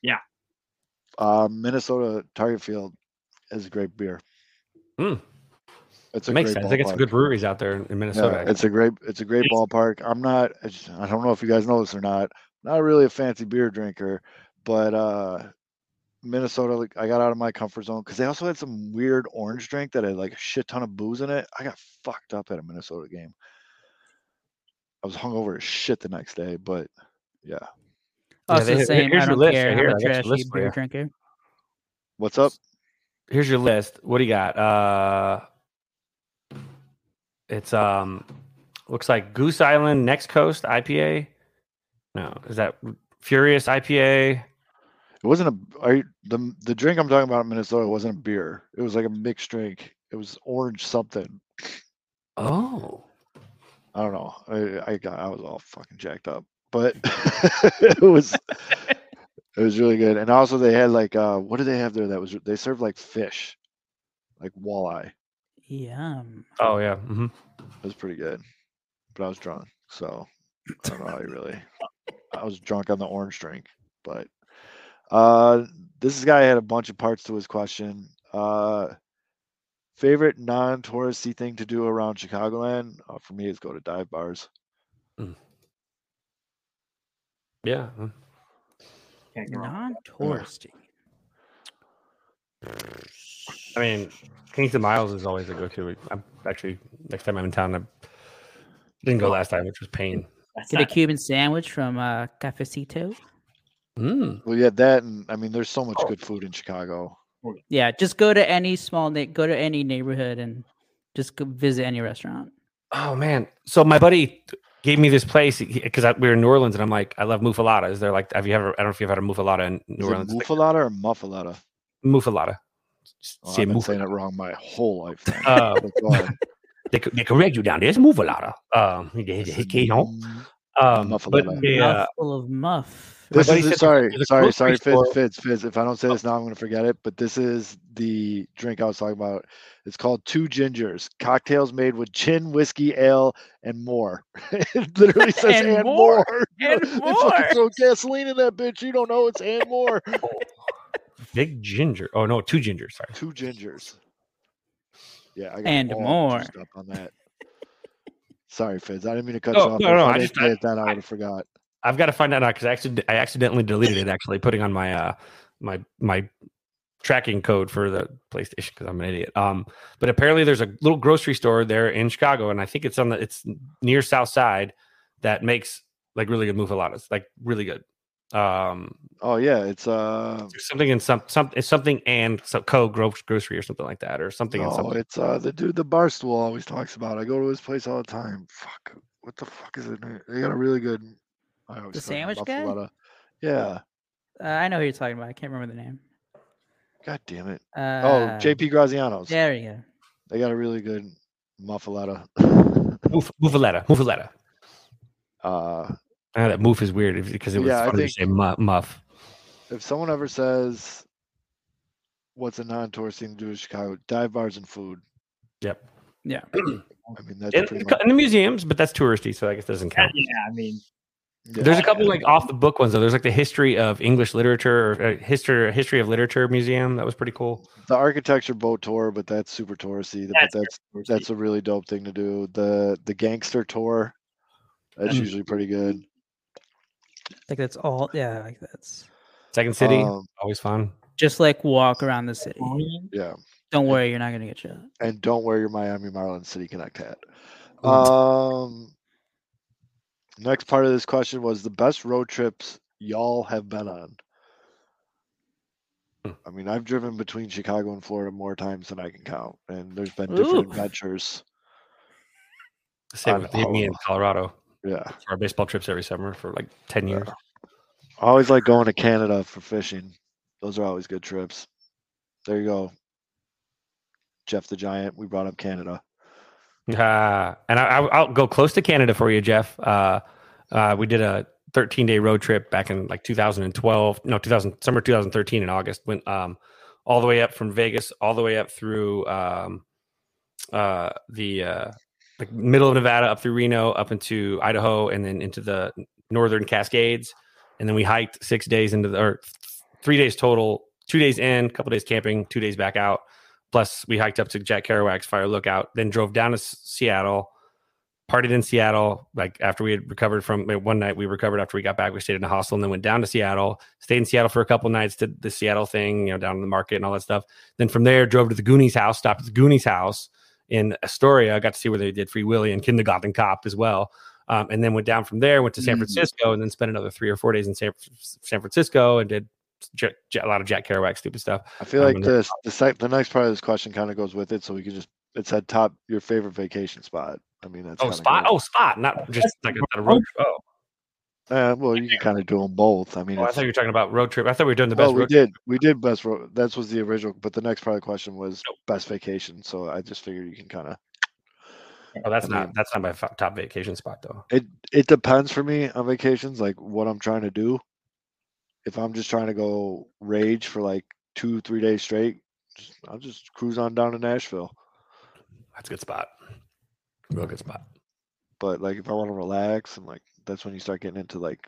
Yeah. Uh, Minnesota Target Field is a great beer. Hmm. It's It a makes great sense. They got some ballpark. good breweries out there in, in Minnesota. Yeah, it's a great it's a great ballpark. I'm not I don't know if you guys know this or not. Not really a fancy beer drinker, but uh Minnesota like, I got out of my comfort zone because they also had some weird orange drink that had like a shit ton of booze in it. I got fucked up at a Minnesota game. I was hungover as shit the next day, but yeah. Also, they- same. here's I your don't list care. right here. I'm I a got trashy list beer you. drinker. What's up? Here's your list. What do you got? Uh, it's um, looks like Goose Island Next Coast IPA. No, is that Furious IPA? It wasn't a the the drink I'm talking about in Minnesota wasn't a beer. It was like a mixed drink. It was orange something. Oh, I don't know. I, I got I was all fucking jacked up, but [LAUGHS] it was it was really good. And also they had like uh what did they have there that was they served like fish, like walleye. Yum. oh yeah. hmm It was pretty good, but I was drunk, so I don't know how you really. I was drunk on the orange drink, but uh this guy had a bunch of parts to his question. Uh favorite non-touristy thing to do around Chicagoland uh, for me is go to dive bars. Yeah. mm. Can't go wrong. Non-touristy. I mean, Kingston Mines is always a go-to. I'm actually next time I'm in town. I didn't go last time, which was pain. That's Get a not- Cuban sandwich from uh, Cafecito. Mm. Well, yeah, that and I mean, there's so much Oh. good food in Chicago. Yeah, just go to any small, na- go to any neighborhood and just go visit any restaurant. Oh man! So my buddy gave me this place because we were in New Orleans, and I'm like, I love muffalata. Is there like, have you ever? I don't know if you've had a muffalata in New Is Orleans. it Like, muffalata or muffalata? muffalata. Oh, Say I've been muffalata. saying it wrong my whole life. Uh, But go they, co- they correct you down there. It's muffalata. Um, they- they- This is they- no. mm, um, but Muffalata. they, uh, Mouthful of muff. This is said sorry, sorry, sorry, Fizz, Fizz, Fizz. If I don't say this now, I'm gonna forget it. But this is the drink I was talking about. It's called Two Gingers, cocktails made with gin, whiskey, ale, and more. [LAUGHS] it literally [LAUGHS] says And and, more, more. and [LAUGHS] They fucking more. throw gasoline in that bitch. You don't know it's and more. big ginger. Oh no, two gingers. Sorry. Two gingers. Yeah, I got And all more. up on that. Sorry, Fizz. I didn't mean to cut No, you off. no, but if no, I I just- say it then I I- would have forgot. I've got to find that out because I, accident- I accidentally deleted it. Actually, putting on my uh my my tracking code for the PlayStation because I'm an idiot. Um, but apparently there's a little grocery store there in Chicago, and I think it's on the it's near South Side that makes like really good muffalatas, like really good. Um, Oh yeah, it's uh something in some some it's something and some co gro- grocery or something like that, or something in No, something. it's uh the dude the barstool always talks about. I go to his place all the time. Fuck, what the fuck is it? They got a really good. I always The sandwich guy? muffaletta. Yeah. Uh, I know who you're talking about. I can't remember the name. God damn it. Uh, oh, JP Graziano's. There you go. They got a really good muffaletta. [LAUGHS] Muff- Muffaletta, muffaletta. uh, I know that moof is weird because it was Yeah, I funny think- to say mu- muff. if someone ever says, "What's a non-tourist thing to do in Chicago?" Dive bars and food. Yep. Yeah. I mean that's And, much. and the museums, but that's touristy, so I guess it doesn't count. yeah, I mean, There's a couple like off the book ones though. There's like the history of English literature or uh, history history of literature museum. That was pretty cool. The architecture boat tour, but that's super touristy. But That's that's touristy. that's a really dope thing to do. The the gangster tour, that's Mm. usually pretty good. Like that's all. Yeah, like that's Second City, Um, always fun. just like walk around the city. yeah, Don't worry, you're not gonna get shot. and don't wear your Miami Marlins City Connect hat. Mm. Um, next part of this question was the best road trips y'all have been on. Hmm. I mean, I've driven between Chicago and Florida more times than I can count, and there's been different Ooh. adventures. Same on with me in Colorado Yeah, for our baseball trips every summer for like ten years. I always like going to Canada for fishing. Those are always good trips. There you go, Jeff the Giant. We brought up Canada. Uh, [LAUGHS] and I, I- I'll go close to Canada for you, Jeff. Uh, uh, we did a 13 day road trip back in like 2012, no, 2000, summer 2013 in August. Went um, all the way up from Vegas, all the way up through um, uh, the uh, like middle of Nevada, up through Reno, up into Idaho, and then into the northern Cascades. And then we hiked six days into the, or three days total, two days in, a couple days camping, two days back out. Plus, we hiked up to Jack Kerouac's Fire Lookout, then drove down to Seattle, partied in Seattle. Like after we had recovered from one night, we recovered after we got back. We stayed in a hostel and then went down to Seattle, stayed in Seattle for a couple nights, did the Seattle thing, you know, down in the market and all that stuff. Then from there, drove to the Goonies house, stopped at the Goonies house in Astoria. I got to see where they did Free Willy and Kindergarten Cop as well. Um, and then went down from there, went to San Mm. Francisco, and then spent another three or four days in San, San Francisco and did J- J- a lot of Jack Kerouac stupid stuff. I feel Um, like and this the sec- the next part of this question kind of goes with it, so we can just it said top your favorite vacation spot. I mean, that's Oh, spot! good. Oh, spot! Not just like a, not a road. Oh, Uh, well, you can kind of do them both. I mean, oh, I thought you were talking about road trip. I thought we were doing the best well, we road. did we did best road. That was the original, but the next part of the question was Nope. best vacation. So I just figured you can kind of Oh, that's I not mean- that's not my top vacation spot though. it it depends for me on vacations, like what I'm trying to do. If I'm just trying to go rage for like two three days straight, just, I'll just cruise on down to Nashville. That's a good spot. Real good spot. But like if I want to relax and like that's when you start getting into like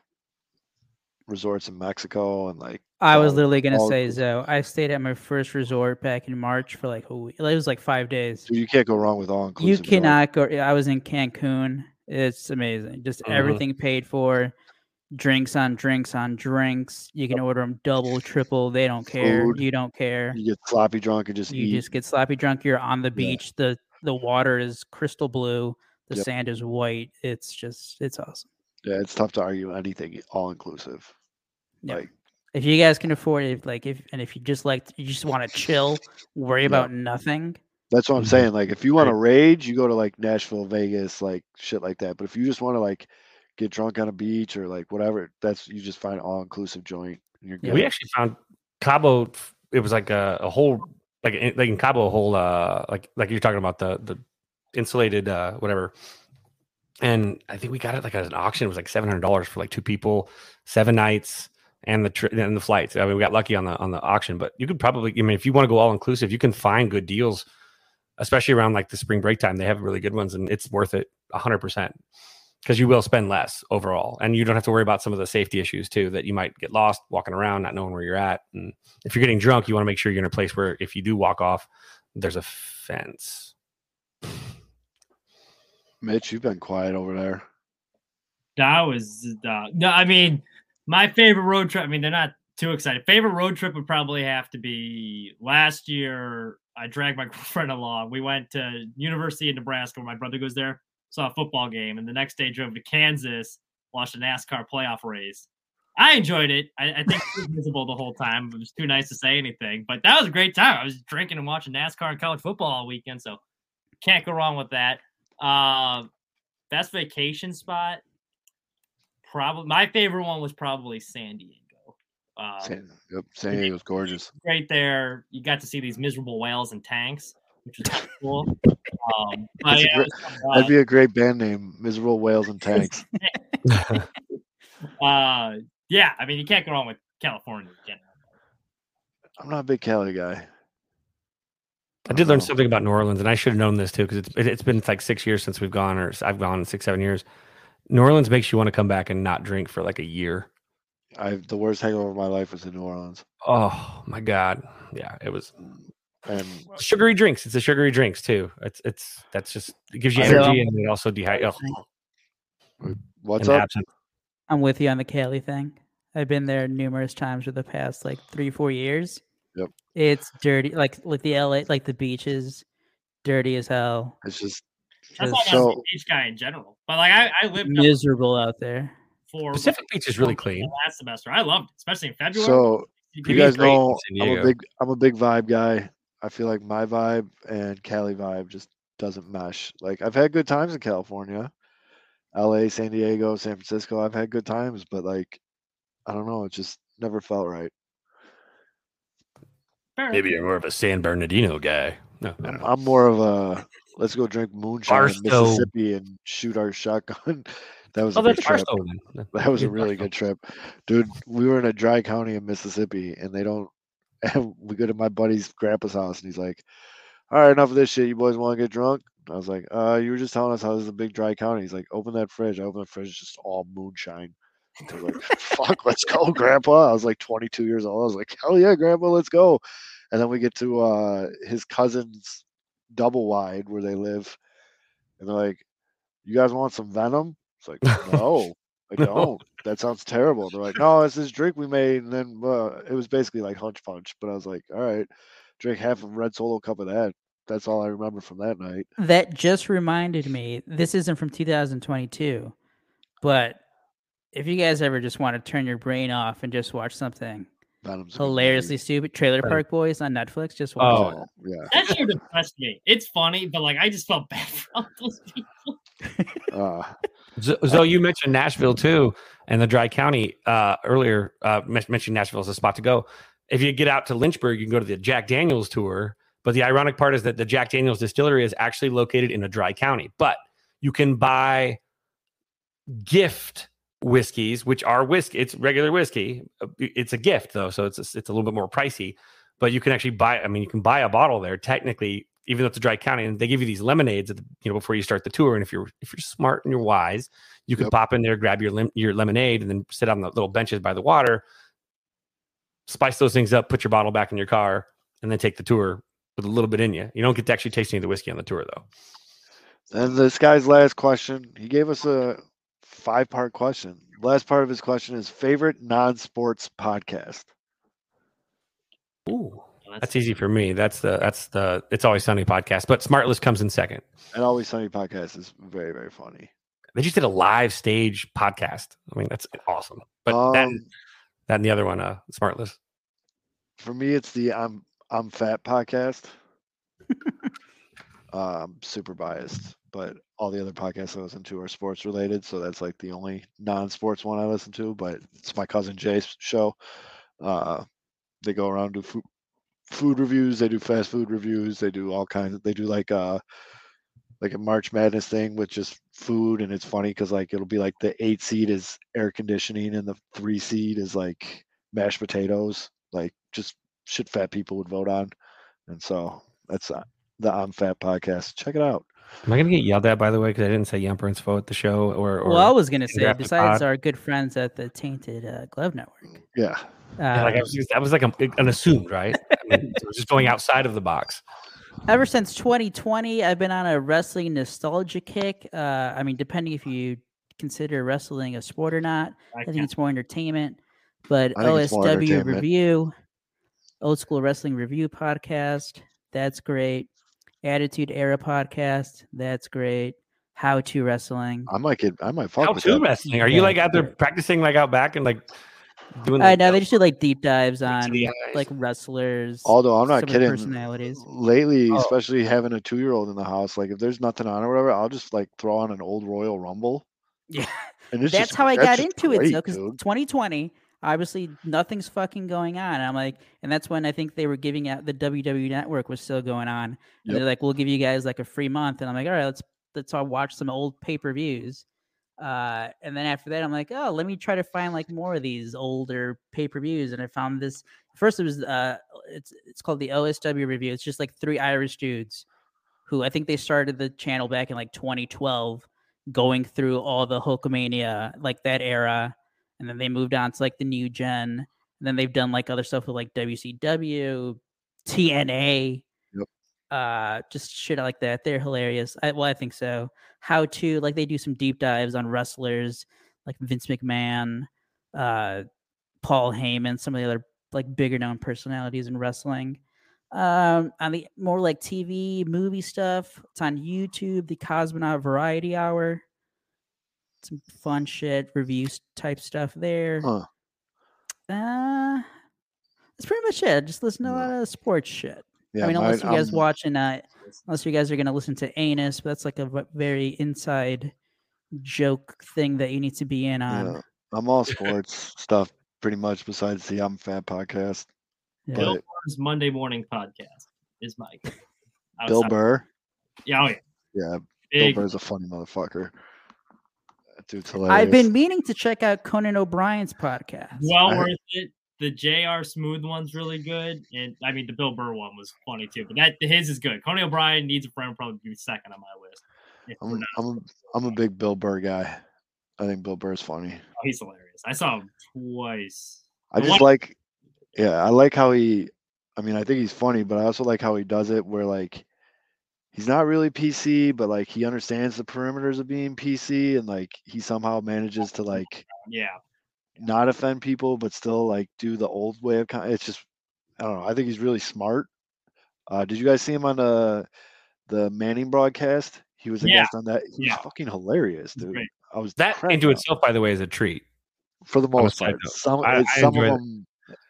resorts in Mexico and like I was all- literally gonna all say. Zoe. I stayed at my first resort back in March for like a week. It was like five days. dude, you can't go wrong with all You inclusive. cannot go. I was in Cancun. It's amazing. Just Mhm. everything paid for. Drinks on drinks on drinks. You can order them double, triple. They don't care. Food. You don't care. You get sloppy drunk and just You eat. just get sloppy drunk. You're on the Yeah. beach. The the water is crystal blue. The Yep. sand is white. It's just it's awesome. Yeah, it's tough to argue anything all inclusive. Yeah. Like If you guys can afford it, like if and if you just like you just want to chill, worry about nothing. that's what I'm saying. Like if you want to rage, you go to like Nashville, Vegas, like shit like that. But if you just want to like get drunk on a beach or like whatever, that's you just find all inclusive joint. And you're Yeah. We actually found Cabo. It was like a, a whole like in, like in Cabo, a whole uh like like you're talking about the the insulated uh whatever. And I think we got it like at an auction. It was like seven hundred dollars for like two people, seven nights, and the tri- and the flights. I mean, we got lucky on the on the auction, but you could probably. I mean, if you want to go all inclusive, you can find good deals, especially around like the spring break time. They have really good ones, and it's worth it hundred percent because you will spend less overall, and you don't have to worry about some of the safety issues too that you might get lost walking around, not knowing where you're at. And if you're getting drunk, you want to make sure you're in a place where if you do walk off, there's a fence. Mitch, you've been quiet over there. That was uh, no. I mean, my favorite road trip. I mean, they're not too excited. Favorite road trip would probably have to be last year. I dragged my [LAUGHS] girlfriend along. We went to University of Nebraska, where my brother goes there. Saw a football game, and the next day drove to Kansas, watched a NASCAR playoff race. I enjoyed it. I, I think it was the whole time. It was too nice to say anything, but that was a great time. I was drinking and watching NASCAR and college football all weekend, so can't go wrong with that. Um, best vacation spot. Probably my favorite one was probably San Diego. Uh, San, yep, San Diego's gorgeous. [LAUGHS] right there, you got to see these miserable whales and tanks, which was cool. [LAUGHS] Um, but, yeah, great, was, that'd be a great band name, Miserable Whales and Tanks. [LAUGHS] uh, yeah, I mean you can't go wrong with California. I'm not a big Cali guy. I did learn oh. something about New Orleans, and I should have known this too because it's it, it's been like six years since we've gone, or I've gone six seven years. New Orleans makes you want to come back and not drink for like a year. I the worst hangover of my life was in New Orleans, Oh my god. Yeah, it was mm, and sugary drinks. It's a sugary drinks too. It's it's that's just it gives you energy and it also dehydrates. Oh. what's and up? absinthe. I'm with you on the Cali thing. I've been there numerous times for the past like three, four years. Yep. It's dirty, like like the LA, like the beaches, dirty as hell. It's just That's Just all I'm a So- beach guy in general. But like I, I lived miserable out there. for Pacific Beach is really clean. last semester. I loved it, especially in February. so. You guys know I'm a big I'm a big vibe guy. I feel like my vibe and Cali vibe just doesn't mesh. Like I've had good times in California, LA, San Diego, San Francisco. I've had good times, but like I don't know, it just never felt right. Fair. Maybe you're more of a San Bernardino guy. No, I don't know. I'm more of a let's go drink moonshine in Mississippi and shoot our shotgun. [LAUGHS] that was Oh, a big that's trip. Barstow then. That was a really Barstow. good trip, dude. We were in a dry county in Mississippi, and they don't. And [LAUGHS] we go to my buddy's grandpa's house, and he's like, "All right, enough of this shit. You boys want to get drunk?" I was like, "Uh, you were just telling us how this is a big dry county." He's like, "Open that fridge." I open the fridge, it's just all moonshine. [LAUGHS] I was like, "Fuck, let's go, Grandpa." I was like 22 years old. I was like, "Hell yeah, Grandpa, let's go!" And then we get to uh his cousin's double wide where they live, and they're like, "You guys want some venom?" It's like, [LAUGHS] "No." I don't. That sounds terrible. They're like, no, it's this drink we made, and then uh, it was basically like hunch punch. But I was like, all right, drink half a red solo cup of that. That's all I remember from that night. That just reminded me. This isn't from 2022, but if you guys ever just want to turn your brain off and just watch something Venom's a good movie. hilariously stupid, Trailer Right. Park Boys on Netflix, just watch Oh. it. yeah. that show depressed me. It's funny, but like I just felt bad for all those people. [LAUGHS] Uh, So, so you mentioned Nashville too, and the Dry County uh, earlier. Uh, mentioned Nashville as a spot to go. If you get out to Lynchburg, you can go to the Jack Daniels tour. But the ironic part is that the Jack Daniels distillery is actually located in a dry county. But you can buy gift whiskeys, which are whiskey. It's regular whiskey. Uh, It's a gift though, so it's a, it's a little bit more pricey. But you can actually buy. I mean, you can buy a bottle there technically, even though it's a dry county, and they give you these lemonades, at the, you know, before you start the tour. And if you're if you're smart and you're wise, you can Yep. pop in there, grab your lim- your lemonade, and then sit on the little benches by the water. Spice those things up, put your bottle back in your car, and then take the tour with a little bit in you. You don't get to actually taste any of the whiskey on the tour though. and this guy's last question, he gave us a five part question. Last part of his question is favorite non sports podcast. Ooh, that's easy for me. That's the that's the it's always sunny podcast, but Smartless comes in second. And Always Sunny podcast is very, very funny. They just did a live stage podcast. I mean, that's awesome. But that Um, that and the other one, uh, Smartless. For me, it's the I'm I'm fat podcast. [LAUGHS] um, super biased, but all the other podcasts I listen to are sports related, so that's like the only non-sports one I listen to. But it's my cousin Jay's show. Uh, they go around do food food reviews. They do fast food reviews. They do all kinds. Of, they do like uh like a March Madness thing with just food, and it's funny because like it'll be like the eight seed is air conditioning, and the three seed is like mashed potatoes, like just shit fat people would vote on, and so that's uh, the I'm Fat podcast. Check it out. Am I gonna get yelled at by the way because I didn't say Yumper and Spo at the show? Or, or well, I was gonna say, besides Pod. our good friends at the Tainted uh, Glove Network, Yeah, Yeah, like I uh, was, that was like a, an assumed, right? I mean, it was just going outside of the box. ever since 2020, I've been on a wrestling nostalgia kick. Uh, I mean, depending if you consider wrestling a sport or not, I I think it's more entertainment. But I think it's more OSW entertainment. Review, Old School Wrestling Review podcast, that's great. Attitude Era podcast, that's great. How to Wrestling. I might get. I might fuck How with to that. wrestling? Are you Yeah. like out there practicing like out back and like doing? I know they just do like deep dives on the like wrestlers. Although I'm not some of the kidding. personalities. Lately, Oh. especially having a two year old in the house, like if there's nothing on or whatever, I'll just like throw on an old Royal Rumble. Yeah. And it's That's just- how I that's got just into it. great, So, because 2020, obviously nothing's fucking going on. And I'm like, and that's when I think they were giving out the WWE Network was still going on. And Yep. they're like, we'll give you guys like a free month. And I'm like, all right, let's let's all watch some old pay per views. Uh, and then after that, I'm like, oh, let me try to find like more of these older pay per views. And I found this. First, it was uh, it's it's called the OSW review. It's just like three Irish dudes who I think they started the channel back in like 2012 going through all the Hulkamania, like that era, and then they moved on to like the new gen. And then they've done like other stuff with like WCW, TNA, Yep. uh, just shit like that. They're hilarious. I, well, I think so. How to like they do some deep dives on wrestlers like Vince McMahon, uh, Paul Heyman, some of the other like bigger known personalities in wrestling. Um, on the more like TV movie stuff, it's on YouTube. The Cosmonaut Variety Hour, some fun shit, reviews type stuff there. Huh. Uh, that's pretty much it. Just listen to a lot of sports shit. Yeah, I mean, unless mine- you guys I'm- watching, uh, unless you guys are gonna listen to Anus, but that's like a very inside joke thing that you need to be in on. Yeah, I'm all [LAUGHS] sports stuff pretty much besides the I'm Fat podcast. Yeah. Bill But Burr's Monday morning podcast is my Bill Burr, Yeah, oh yeah. yeah, Big, Bill Burr's a funny motherfucker. That dude's hilarious. I've been meaning to check out Conan O'Brien's podcast. well I- worth it. The JR Smooth one's really good, and I mean the Bill Burr one was funny too. But that his is good. Conan O'Brien needs a friend, probably be second on my list. I'm, I'm, a, I'm a big Bill Burr guy. I think Bill Burr's funny. oh, he's hilarious. I saw him twice. I just one- like, yeah, I like how he. I mean, I think he's funny, but I also like how he does it, where like, he's not really PC, but like he understands the perimeters of being PC, and like he somehow manages to like Yeah, not offend people, but still like do the old way of. Con- it's just, I don't know. I think he's really smart. Uh, did you guys see him on the the Manning broadcast? He was a Yeah, guest on that. He yeah. was fucking hilarious, dude. great. I was That into up. itself, by the way, is a treat. for the most part. Some I- it's- I some of enjoyed it. them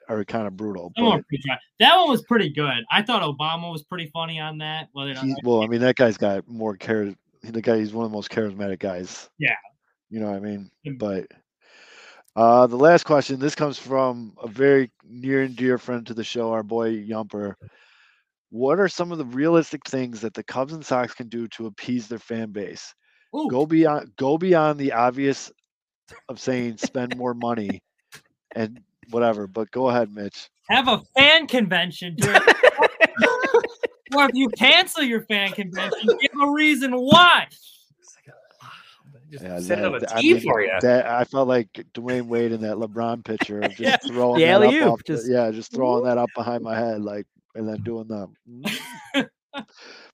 are kind of brutal. That one, But was pretty that one was pretty good. I thought Obama was pretty funny on that. Not well, I mean, that guy's got more char. The guy, he's one of the most charismatic guys. Yeah. You know what I mean? But uh, the last question. This comes from a very near and dear friend to the show, our boy Yumper. What are some of the realistic things that the Cubs and Sox can do to appease their fan base? Ooh, Go beyond, go beyond the obvious of saying spend more money and whatever. But go ahead, Mitch. have a fan convention. during- [LAUGHS] or if you cancel your fan convention, give a reason why. Just Yeah, set it a that- I mean, for you. That I felt like Dwyane Wade in that LeBron picture of just Yeah, throwing the that up alley-oop, off the- yeah, just throwing that up behind my head, like, and then doing that. [LAUGHS]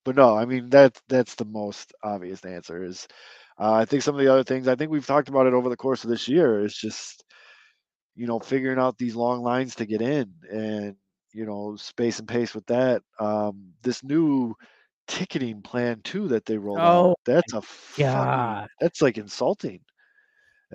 but no, I mean that's that's the most obvious answer. Is uh, I think some of the other things I think we've talked about it over the course of this year is just you know figuring out these long lines to get in and you know space and pace with that. Um, this new ticketing plan too that they rolled Oh out. That's a fucking, God. that's like insulting.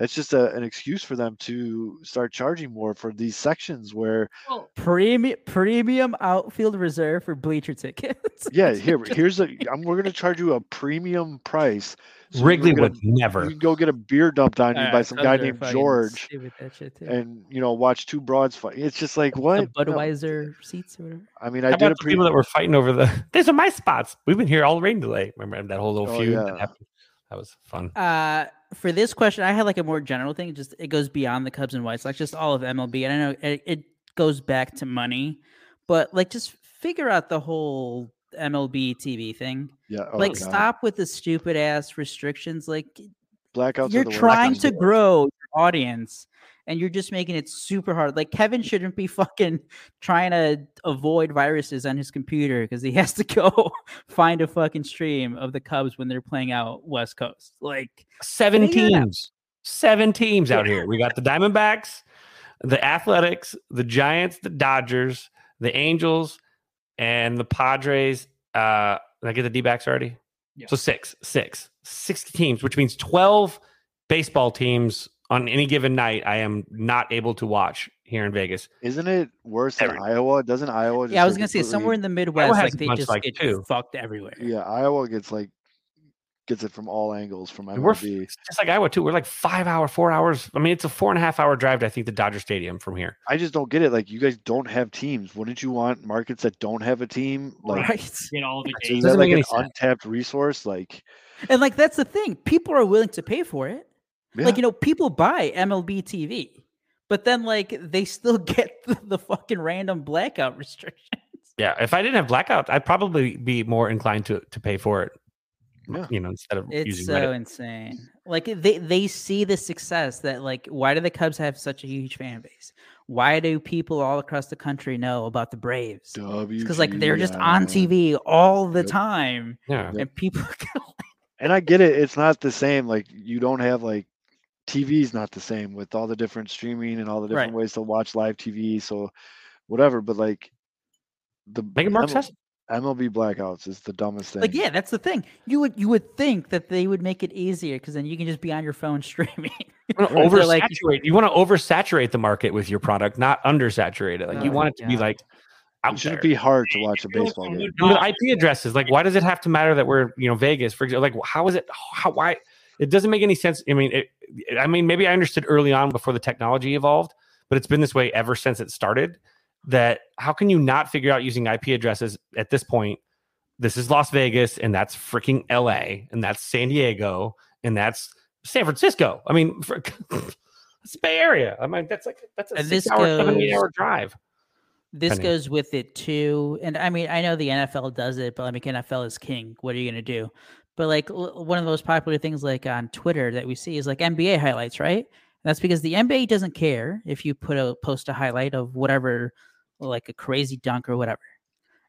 That's just a, an excuse for them to start charging more for these sections where Well, Premium premium outfield reserve for bleacher tickets. yeah [LAUGHS] here here's a I'm, we're gonna charge you a premium price so Wrigley can get would a, never. you can go get a beer dumped on you by some guy named George stupid, that shit too. and you know watch two broads fight it's just like what The what No, Budweiser seats or whatever. I mean How I did a pre people that were fighting over the? [LAUGHS] These are my spots. We've been here all rain delay. Remember that whole little Oh, feud yeah. that happened? That was fun. Uh, for this question, I had like a more general thing. Just it goes beyond the Cubs and White Sox, just all of MLB. And I know it, it goes back to money, but like just figure out the whole MLB TV thing. yeah oh, like God. stop with the stupid ass restrictions. Like blackouts you're trying to grow your audience and you're just making it super hard. Like Kevin shouldn't be [LAUGHS] fucking trying to avoid viruses on his computer because he has to [LAUGHS] go find a fucking stream of the Cubs when they're playing out West Coast. Like Seven Figure it out. teams. Seven teams out here. We got the Diamondbacks, the Athletics, the Giants, the Dodgers, the Angels, and the Padres. Uh, did I get the D backs already? Yeah. So six, six, 60 teams, which means 12 baseball teams on any given night. I am not able to watch here in Vegas. isn't it worse than Iowa doesn't Iowa just yeah, I was gonna say completely- somewhere in the Midwest, has like they bunch just like get two. fucked everywhere. yeah Iowa gets like gets it from all angles from And We're f- MLB just like Iowa too. We're like five hour, four hours. I mean, it's a four and a half hour drive to I think the Dodger Stadium from here. I just don't get it like you guys don't have teams wouldn't you want markets that don't have a team like Right. [LAUGHS] get all the is games. that Doesn't like make an any sense. untapped resource like And like that's the thing. People are willing to pay for it. Yeah. Like, you know, people buy MLB TV, but then like they still [LAUGHS] get the, the fucking random blackout restrictions. [LAUGHS] Yeah, if I didn't have blackout, I'd probably be more inclined to to pay for it. Yeah. you know, instead of It's using so Reddit. insane. Like they they see the success that like why do the Cubs have such a huge fan base? Why do people all across the country know about the Braves? Because like they're just on TV all the Yep. time, Yeah. and people. [LAUGHS] And I get it. It's not the same. Like you don't have like TV's not the same with all the different streaming and all the different Right. ways to watch live TV. So whatever. But like the Make it more MLB blackouts is the dumbest thing. like yeah, that's the thing. You would you would think that they would make it easier because then you can just be on your phone [LAUGHS] streaming. You want to Right. Like- oversaturate. you want to oversaturate the market with your product, not undersaturate it. Like you Oh want it to be God. like It shouldn't there. be hard to watch a People baseball from game. With IP addresses, like why does it have to matter that we're you know Vegas? For example, like how is it? How why? It doesn't make any sense. I mean, it, I mean, maybe I understood early on before the technology evolved, but it's been this way ever since it started. That how can you not figure out using IP addresses at this point? This is Las Vegas, and that's freaking LA, and that's San Diego, and that's San Francisco. I mean, for, it's [LAUGHS] Bay Area. I mean, that's like that's a this six-hour, seven-eight goes- hour drive. This Penny. goes with it too. And I mean, I know the NFL does it, but I mean, NFL is king. What are you going to do? But like l- one of the most popular things like on Twitter that we see is like NBA highlights, right? And that's because the NBA doesn't care if you put a post a highlight of whatever, like a crazy dunk or whatever.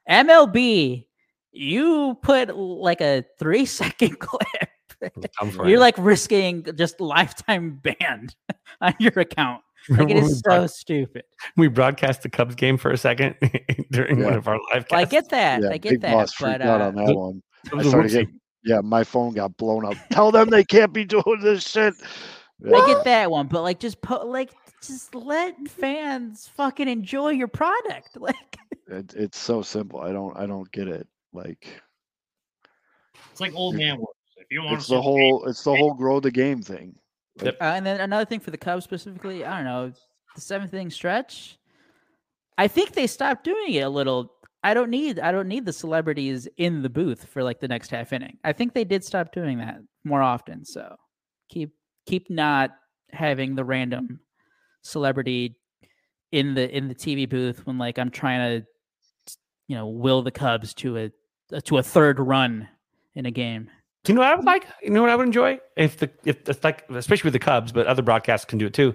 MLB, you put like a three second [LAUGHS] clip. You're like risking just lifetime ban [LAUGHS] on your account. Like it [LAUGHS] Remember when is we so stupid. we broadcast the Cubs game for a second during one of our live Well, I get that. Yeah, I get Big that. Boss But freaked out uh, on that one. I was a started whoopsie. getting yeah, my phone got blown up. Tell them they can't be doing this shit. I get that one, but like just put like just let fans fucking enjoy your product. [LAUGHS] Like It, it's so simple. I don't I don't get it. Like It's like old man words. If you want it's the whole it's the whole grow the game thing. uh, and then another thing for the Cubs specifically, I don't know, the seventh inning stretch. I think they stopped doing it a little. I don't need I don't need the celebrities in the booth for like the next half inning. I think they did stop doing that more often. So keep keep not having the random celebrity in the in the TV booth when like I'm trying to you know will the Cubs to a to a third run in a game. Do you know what I would like? You know what I would enjoy if the if it's like especially with the Cubs, but other broadcasts can do it too.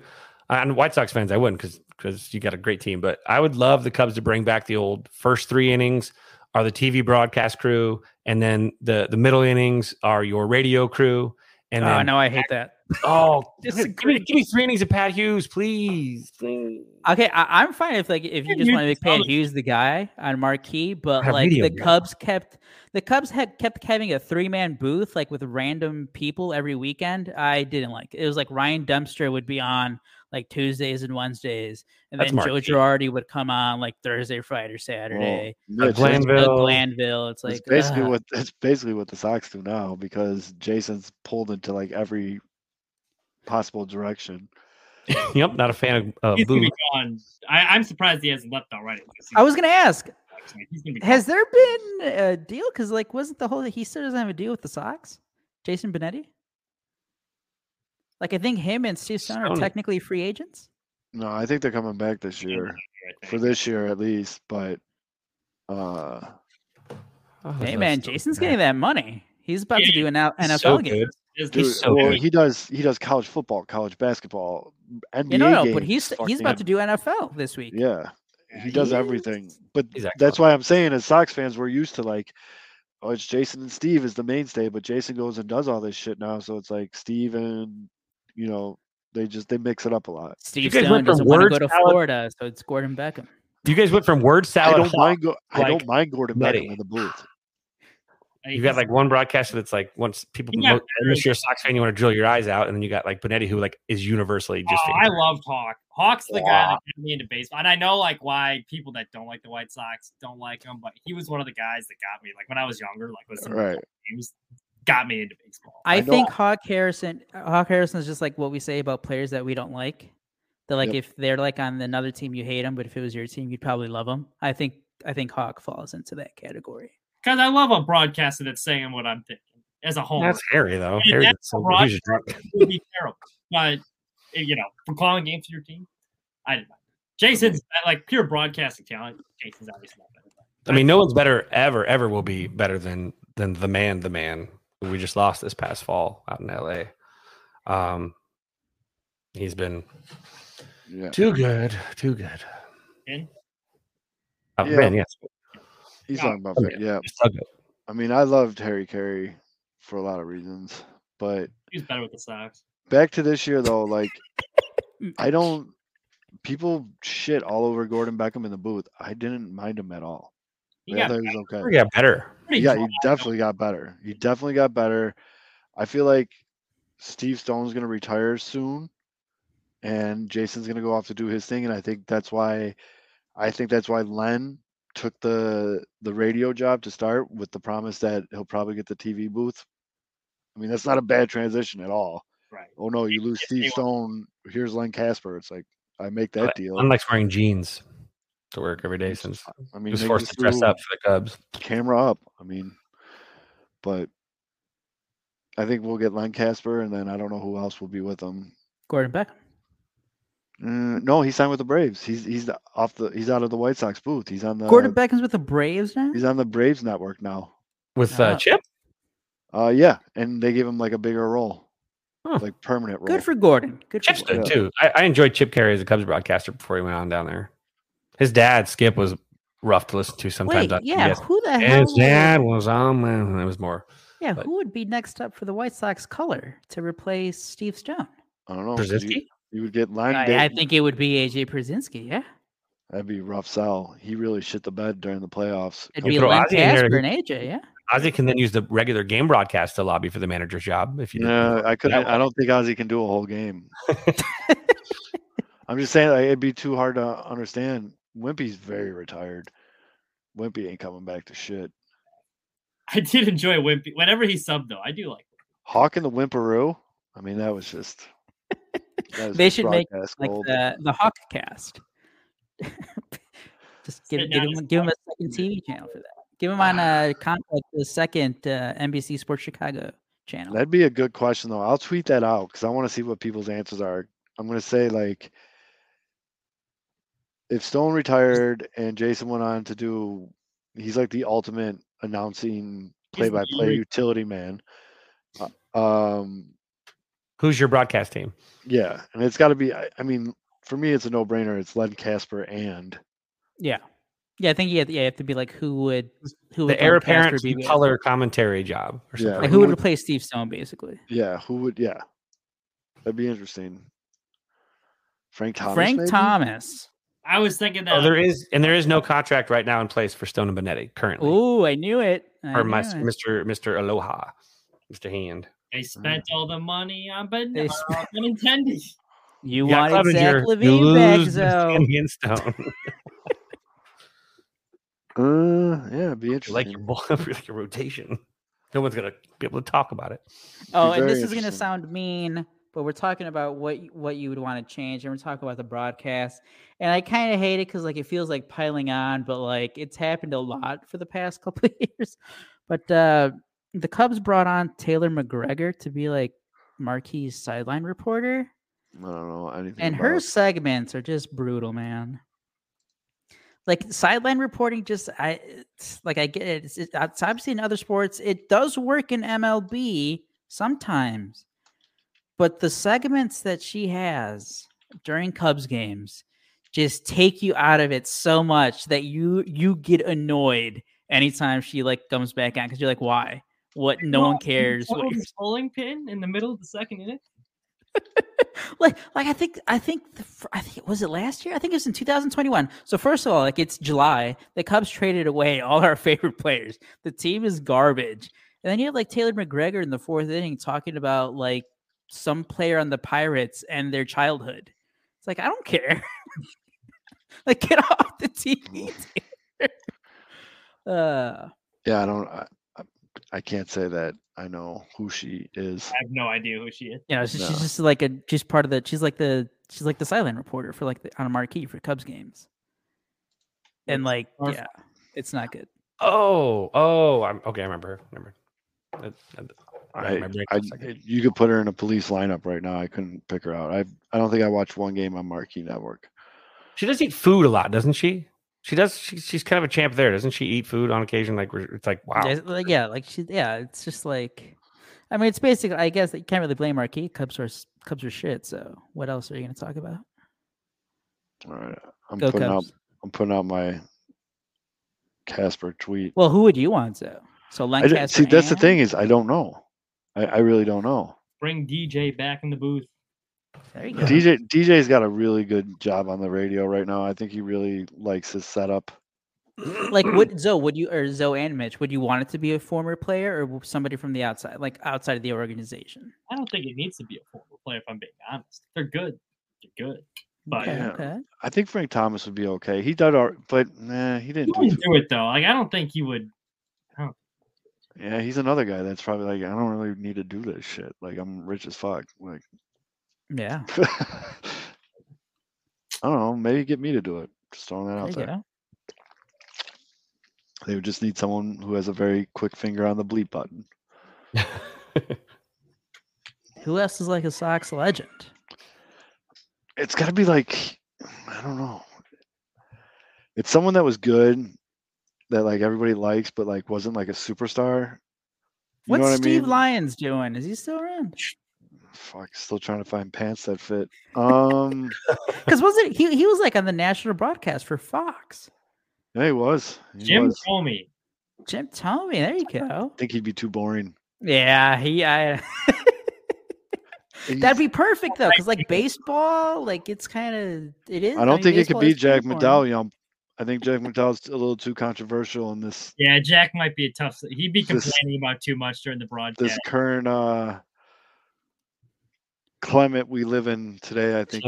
And White Sox fans, I wouldn't because because you got a great team. But I would love the Cubs to bring back the old first three innings are the TV broadcast crew, and then the the middle innings are your radio crew. And oh then, no, I hate that. [LAUGHS] oh, [LAUGHS] give me, give me three innings of Pat Hughes, please. please. Okay, I, I'm fine if like if you just you want to make Pat. Hughes the guy on marquee, but like the guy. Cubs kept the Cubs had kept having a three man booth like with random people every weekend. I didn't like it. It was like Ryan Dempster would be on like Tuesdays and Wednesdays, and That's then Joe marquee. Girardi would come on like Thursday, Friday, or Saturday. Well, Mitch, Glenn- it's- Glanville. Glanville. It's it's like basically ugh. what it's basically what the Sox do now because Jason's pulled into like every possible direction. [LAUGHS] yep, not a fan of uh, He's Boo. be gone. I, I'm surprised he hasn't left already. I was gonna ask, he's- he's gonna be has there been a deal? Because like, wasn't the whole he still doesn't have a deal with the Sox? Jason Benetti. Like I think him and Steve Stone are technically free agents. No, I think they're coming back this year for this year at least. But uh, Oh, Hey man, Jason's bad. getting that money. He's about to do an NFL so game. good. Dude, this so well, good. he does he does college football, college basketball, NBA You know, no, games. but he's he's fucking- about to do NFL this week. Yeah, he does He everything. But He's that's why I'm saying, as Sox fans, we're used to like, oh, it's Jason and Steve is the mainstay, but Jason goes and does all this shit now. So it's like Steve and you know they just they mix it up a lot. Steve guys Stone went from doesn't want to go to salad- Florida, so it's Gordon Beckham. You guys went from word I don't hawk mind go. I like don't mind Gordon Nettie. Beckham in the booth. You got like one broadcaster that's like once people Yeah. mo- unless you're a Sox fan, you want to drill your eyes out, and then you got like Benetti, who like is universally just. Oh, I love Hawk. Hawk's the guy that got me into baseball, and I know like why people that don't like the White Sox don't like him, but he was one of the guys that got me. Like when I was younger, like listening Right. to games, got me into baseball. I, I know- think Hawk Harrelson Hawk Harrelson is just like what we say about players that we don't like. That like Yep. if they're like on another team you hate them, but if it was your team you'd probably love them. I think I think Hawk falls into that category. Because I love a broadcaster that's saying what I'm thinking as a whole. That's Harry though. mean, Harry that's so broad- he's just drunk. would be terrible. But eh, you know, for calling games for your team, I didn't mind. Jason's like pure broadcasting talent. Jason's obviously not better. I mean, no one's better ever, ever will be better than than the man, the man, who we just lost this past fall out in LA. Um, he's been Yeah. too good, too good. In? Uh, Yeah. Ben, yes, He's talking about oh, yeah. just. I mean, I loved Harry Caray for a lot of reasons, but He's better with the Sox. back to this year though, like [LAUGHS] I don't. People shit all over Gordon Beckham in the booth. I didn't mind him at all. He I got he was okay. We got better. pretty Yeah, he definitely got better. He definitely got better. I feel like Steve Stone's gonna retire soon, and Jason's gonna go off to do his thing, and I think that's why, I think that's why Len took the the radio job to start with the promise that he'll probably get the TV booth. I mean, that's not a bad transition at all. Right. Oh no, you lose Steve Stone. Here's Len Kasper. It's like I make that deal. Unlike wearing jeans to work every day since I he mean, was forced to dress up for the Cubs. camera up. I mean, but I think we'll get Len Kasper, and then I don't know who else will be with him. Gordon Beck. Mm, no, he signed with the Braves. He's he's off the he's out of the White Sox booth. He's on the Gordon Beckham's with the Braves now. he's on the Braves network now. With uh, Ah. Chip, Uh, yeah, and they gave him like a bigger role, Huh. like permanent role. Good for Gordon. Good for Chip's Gordon. good too. I, I enjoyed Chip Caray as a Cubs broadcaster before he went on down there. His dad, Skip, was rough to listen to sometimes. Wait, on yeah. CBS. Who the hell? His dad was on. man, It was more Yeah, but- who would be next up for the White Sox color to replace Steve Stone? I don't know. You, Pierzynski. you would get Len. I, I think it would be AJ Pierzynski. Yeah, That'd be rough sell. He really shit the bed during the playoffs. it'd You be Len Ozzie Kasper and AJ. Yeah, Ozzie can then use the regular game broadcast to lobby for the manager's job. If you didn't No, I couldn't. I don't think Ozzie can do a whole game. [LAUGHS] I'm just saying like, it'd be too hard to understand. Wimpy's very retired. Wimpy ain't coming back to shit. I did enjoy Wimpy. Whenever he subbed, though, I do like. Hawk and the Wimperoo. I mean, that was just. that [LAUGHS] was They just should make, broadcast like gold. the the Hawk cast. [LAUGHS] Just give, give him give him a second. TV channel for that. Give him on a con- like the second uh, NBC Sports Chicago channel. That'd be a good question though. I'll tweet that out because I want to see what people's answers are. I'm gonna say like, if Stone retired and Jason went on to do, he's like the ultimate announcing play-by-play utility man. Uh, Um, Who's your broadcast team? yeah, and it's got to be. I, I mean, for me, it's a no-brainer. It's Len Kasper and Yeah, yeah. I think you have, yeah, you have to be like who would who would The heir apparent be with? color commentary job or Yeah. something. Like who who would would- replace Steve Stone basically? yeah, who would? Yeah, that'd be interesting. Frank Thomas. Frank maybe? Thomas. I was thinking that. Oh, there is, and there is no contract right now in place for Stone and Benetti currently, Ooh, I knew it. I or my, it. Mr. Mr. Aloha, Mr. Hand. They spent all the money on but They uh, spent- unintended. You Yeah, wanted Zach Clevinger, you Levine back, lose so Stone. [LAUGHS] Uh, yeah, it'd be interesting. like your ball, [LAUGHS] like your rotation. No one's gonna be able to talk about it. Oh, and this is going to sound mean, but we're talking about what what you would want to change, and we're talking about the broadcast. And I kind of hate it because like it feels like piling on, but like it's happened a lot for the past [LAUGHS] couple of years. But uh the Cubs brought on Taylor McGregor to be like Marquee sideline reporter, I don't know anything. and her it. segments are just brutal, man. Like sideline reporting, just I like I get it. It's, it's it's obviously in other sports, it does work in MLB sometimes, but the segments that she has during Cubs games just take you out of it so much that you you get annoyed anytime she like comes back on because you're like, why? What? No one cares. What you're bowling pin in the middle of the second inning. [LAUGHS] like like I think I think the, I think was it last year? I think it was in 2021. So first of all, like it's July. The Cubs traded away [LAUGHS] all our favorite players. The team is garbage. And then you have like Taylor McGregor in the fourth inning talking about like some player on the Pirates and their childhood. It's like I don't care. [LAUGHS] like get off the TV. [LAUGHS] Uh Yeah, I don't. I, I- I can't say that I know who she is. I have no idea who she is. you know, she's, she's just like a she's part of the she's like the she's like the silent reporter for like the, on a marquee for Cubs games. And like, Or- yeah, it's not good. Oh, oh, I'm okay. I remember her. Remember. That- that- I I, my brain I, for a second. you could put her in a police lineup right now. I couldn't pick her out. I I don't think I watched one game on Marquee Network. She does eat food a lot, doesn't she? She does. She, she's kind of a champ there, doesn't she? Eat food on occasion, like it's like wow. Yeah, like, yeah, like she, yeah, it's just like I mean, it's basically. I guess you can't really blame Marquee. Cubs are Cubs are shit. So what else are you going to talk about? All right, I'm Go putting Cubs. out. I'm putting out my Kasper tweet. Well, who would you want to? So I Lancaster. see, that's the thing is I don't know. I, I really don't know. Bring DJ back in the booth. There you go. DJ DJ's got a really good job on the radio right now. I think he really likes his setup. like would Zoe would you or Zoe and Mitch would you want it to be a former player or somebody from the outside like outside of the organization? I don't think it needs to be a former player. If I'm being honest, they're good. They're good. But Okay, Yeah. okay. I think Frank Thomas would be okay. He did our, but nah, he he didn't. Do, wouldn't do it though. Like I don't think he would. Yeah, he's another guy that's probably like, I don't really need to do this shit. Like I'm rich as fuck. Like Yeah. [LAUGHS] I don't know. Maybe get me to do it. Just throwing that out there. go. They would just need someone who has a very quick finger on the bleep button. [LAUGHS] Who else is like a Sox legend? It's got to be like, I don't know. It's someone that was good, that like everybody likes, but like wasn't like a superstar. You What's know what Steve I mean? Lyons doing? Is he still around? Fuck, still trying to find pants that fit. Um, [LAUGHS] Because was it he? He was like on the national broadcast for Fox. yeah, he was. He Jim was. Comey. Jim Thome. There you go. I think he'd be too boring. Yeah, he. I, [LAUGHS] that'd be perfect though, because like [LAUGHS] baseball, like it's kind of it is. I don't mean, think it could be Jack pretty boring. McDowell. You know, I think Jack McDowell's a little too controversial in this Yeah, Jack might be a tough. He'd be This- complaining about too much during the broadcast. this current uh climate we live in today. I think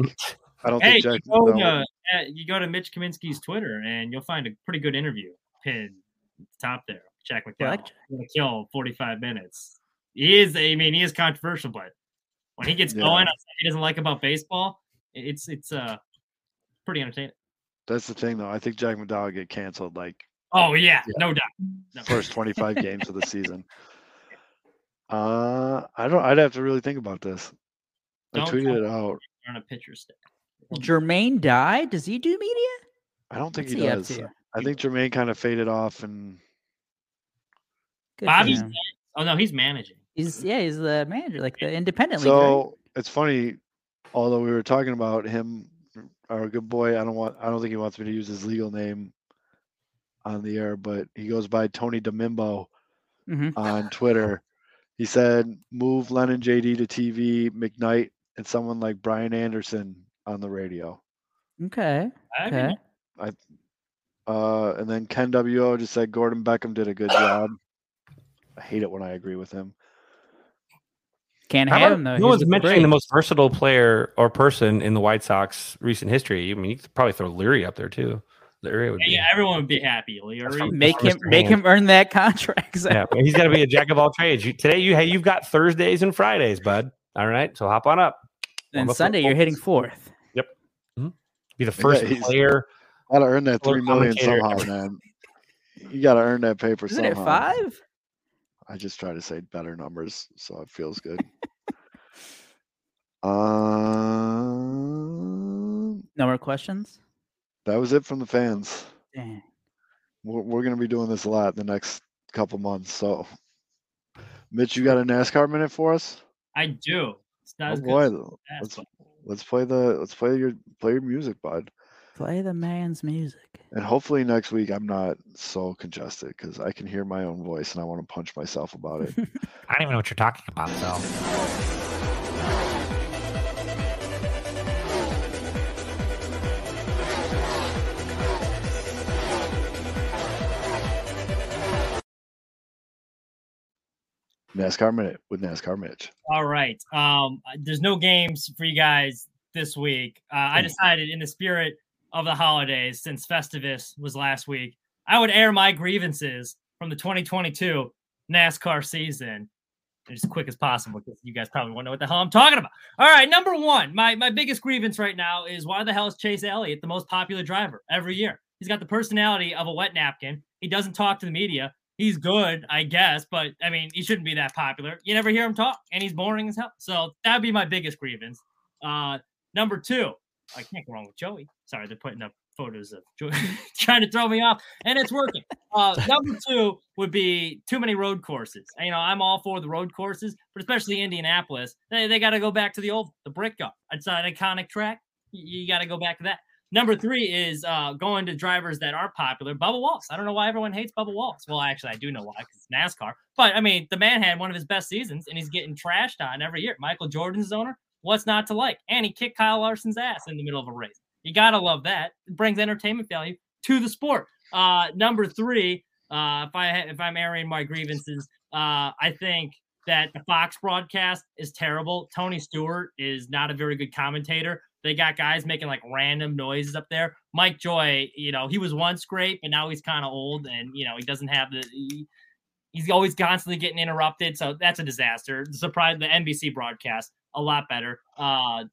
I don't Hey, think you Jack go, McDowell. to, uh, you go to Mitch Kaminsky's Twitter and you'll find a pretty good interview pinned at the top there. Jack I McDowell. Jack. Gonna kill 45 minutes. He is, I mean, he is controversial, but when he gets Yeah. going, he doesn't like about baseball. It's it's uh pretty entertaining. That's the thing, though. I think Jack McDowell would get canceled like Oh yeah, Yeah. no doubt. No. first 25 [LAUGHS] games of the season. Uh, I don't. I'd have to really think about this. I Don't tweeted it out. on a pitcher staff. Jermaine Dye. Does he do media? I don't think What's he he does. I think Jermaine kind of faded off, and Good Bobby's him. Oh no, he's managing. He's yeah, he's the manager, like the independent league. right? so it's funny. Although we were talking about him, our good boy. I don't want. I don't think he wants me to use his legal name on the air, but he goes by Tony Demimbo Mhm. on Twitter. He said, "Move Lennon JD to TV, McKnight, and someone like Brian Anderson on the radio." Okay. Okay. mean, Uh, and then Ken WO just said Gordon Beckham did a good job. I hate it when I agree with him. Can't How have him though. no He's one's the mentioning great. the most versatile player or person in the White Sox recent history. I mean, you could probably throw Leury up there too. Leury would be. yeah, everyone would be happy. Leury. Make him make Hand. him earn that contract. Yeah, but he's got to be a jack of all trades. You, today, you hey, you've got Thursdays and Fridays, bud. All right, so hop on up. and Sunday for you're hitting Colts. fourth. Mm-hmm. Be the first he's- player. Gotta earn that three million somehow, man. You gotta earn that paper Isn't it five? I just try to say better numbers, so it feels good. [LAUGHS] um, No more questions. that was it from the fans. Dang. We're, we're gonna be doing this a lot in the next couple months. So, Mitch, you got a NASCAR minute for us? I do. It's not Oh as good boy, as let's let's play the let's play your play your music, bud. Play the man's music. And hopefully next week I'm not so congested because I can hear my own voice and I want to punch myself about it. [LAUGHS] I don't even know what you're talking about. So NASCAR minute with NASCAR Mitch. All right. Um, there's no games for you guys this week. Uh, I decided, in the spirit of the holidays, since Festivus was last week, I would air my grievances from the 2022 NASCAR season as quick as possible because you guys probably won't know what the hell I'm talking about. All right, number one, my my biggest grievance right now is why the hell is Chase Elliott the most popular driver every year? He's got the personality of a wet napkin. He doesn't talk to the media. He's good, I guess, but I mean, he shouldn't be that popular. You never hear him talk, and he's boring as hell. So that'd be my biggest grievance. Uh, number two, I can't go wrong with Joey. Sorry, they're putting up photos of [LAUGHS] trying to throw me off, and it's working. Uh, [LAUGHS] number two would be too many road courses. You know, I'm all for the road courses, but especially Indianapolis, they, they got to go back to the old the brick Brickyard. It's an iconic track. You, got to go back to that. Number three is uh, going to drivers that are popular. Bubba Wallace. I don't know why everyone hates Bubba Wallace. Well, actually, I do know why because it's NASCAR. But I mean, the man had one of his best seasons, and he's getting trashed on every year. Michael Jordan's owner. What's not to like? And he kicked Kyle Larson's ass in the middle of a race. You gotta love that. It brings entertainment value to the sport. Uh, number three, uh, if I if I'm airing my grievances, uh, I think that the Fox broadcast is terrible. Tony Stewart is not a very good commentator. They got guys making like random noises up there. Mike Joy, you know, he was once great, but now he's kind of old, and you know he doesn't have the. He, he's always constantly getting interrupted, so that's a disaster. The surprise, the NBC broadcast a lot better. Uh,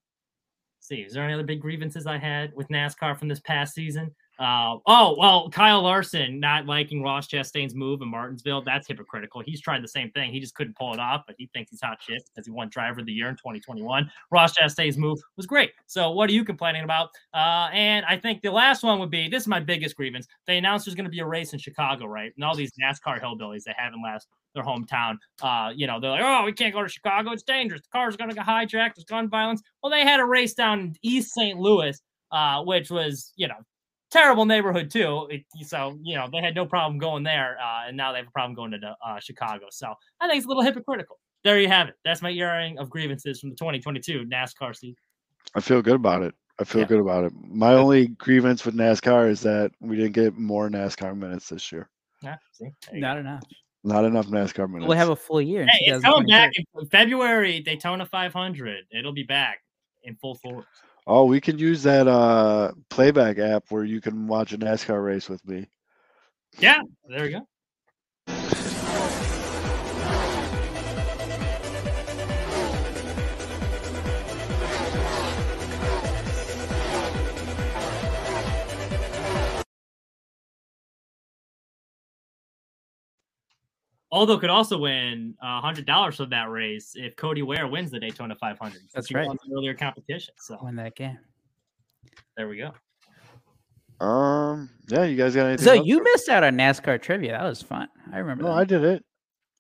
see, is there any other big grievances I had with NASCAR from this past season? Uh, oh, well, Kyle Larson not liking Ross Chastain's move in Martinsville. That's hypocritical. He's tried the same thing. He just couldn't pull it off, but he thinks he's hot shit because he won driver of the year in 2021. Ross Chastain's move was great. So what are you complaining about? Uh, and I think the last one would be, this is my biggest grievance. They announced there's going to be a race in Chicago, right? And all these NASCAR hillbillies that haven't last their hometown. Uh, you know, they're like, oh, we can't go to Chicago. It's dangerous. The car's going to get hijacked. There's gun violence. Well, they had a race down in East St. Louis, uh, which was, you know, terrible neighborhood too. It, so, you know, they had no problem going there. Uh, and now they have a problem going to uh, Chicago. So I think it's a little hypocritical. There you have it. That's my airing of grievances from the 2022 NASCAR season. I feel good about it. I feel Yeah. good about it. My only grievance with NASCAR is that we didn't get more NASCAR minutes this year. Yeah, see? There you Not enough. Not enough NASCAR minutes. We'll have a full year. Hey, it's coming back in February, Daytona 500. It'll be back in full force. Oh, we can use that uh playback app where you can watch a NASCAR race with me. Yeah, there we go. Aldo could also win a hundred dollars from that race if Cody Ware wins the Daytona 500. That's right. won the earlier competition. So Win that game. there we go. Um, yeah, you guys got anything? So else? you missed out on NASCAR trivia. That was fun. I remember. No, that. I did it.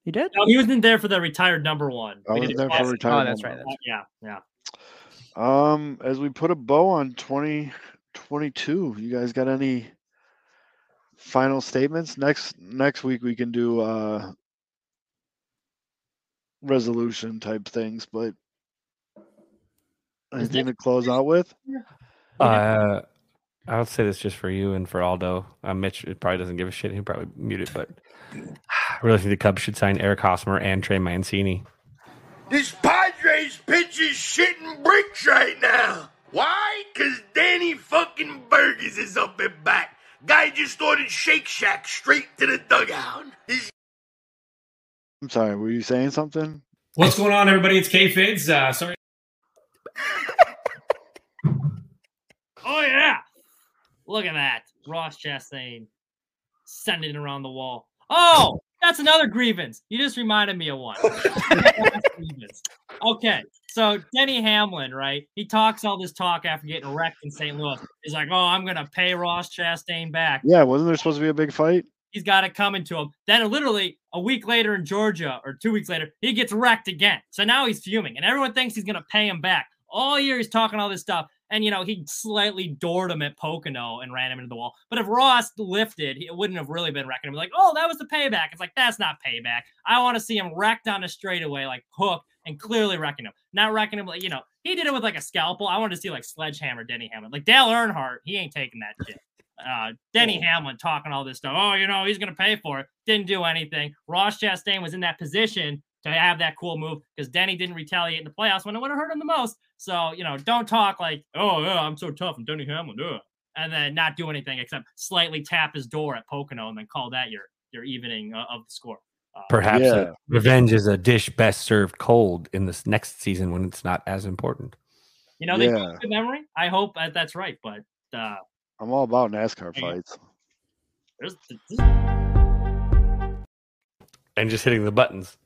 You did? No, he wasn't there for the retired number one. I was there for retired. Oh, that's right. number. That's Yeah, yeah. Um, as we put a bow on 2022, you guys got any final statements? Next next week we can do uh resolution type things, but anything to close out with? Uh, I'll say this just for you and for Aldo. Uh, Mitch probably doesn't give a shit. He'll probably mute it, but I really think the Cubs should sign Eric Hosmer and Trey Mancini. This Padres pitch is shitting bricks right now. Why? Cause Danny fucking Burgess is up and back. Guy just ordered Shake Shack straight to the dugout. He's I'm sorry, were you saying something? What's going on, everybody? It's K Fids. Uh, sorry. [LAUGHS] Oh yeah. Look at that. Ross Chastain sending around the wall. Oh, that's another grievance. You just reminded me of one. [LAUGHS] Okay. So Denny Hamlin, right? He talks all this talk after getting wrecked in St. Louis. He's like, Oh, I'm gonna pay Ross Chastain back. Yeah, wasn't there supposed to be a big fight? He's got it coming to him. Then literally a week later in Georgia, or two weeks later, he gets wrecked again. So now he's fuming, and everyone thinks he's gonna pay him back. All year he's talking all this stuff, and you know he slightly doored him at Pocono and ran him into the wall. But if Ross lifted, it wouldn't have really been wrecking him. Like, oh, that was the payback. It's like that's not payback. I want to see him wrecked on a straightaway, like hook, and clearly wrecking him. Not wrecking him like you know he did it with like a scalpel. I wanted to see like sledgehammer Denny Hamlin, like Dale Earnhardt. He ain't taking that shit uh, Denny Hamlin talking all this stuff. Oh, you know, he's going to pay for it. Didn't do anything. Ross Chastain was in that position to have that cool move because Denny didn't retaliate in the playoffs when it would have hurt him the most. So, you know, don't talk like, oh, yeah, I'm so tough. I'm Denny Hamlin. Ugh. And then not do anything except slightly tap his door at Pocono and then call that your your evening uh, of the score. Uh, Perhaps Yeah. uh, revenge is a dish best served cold in this next season when it's not as important. you know, they Yeah. good memory. I hope that that's right. But uh, I'm all about NASCAR There fights. there's, And just hitting the buttons.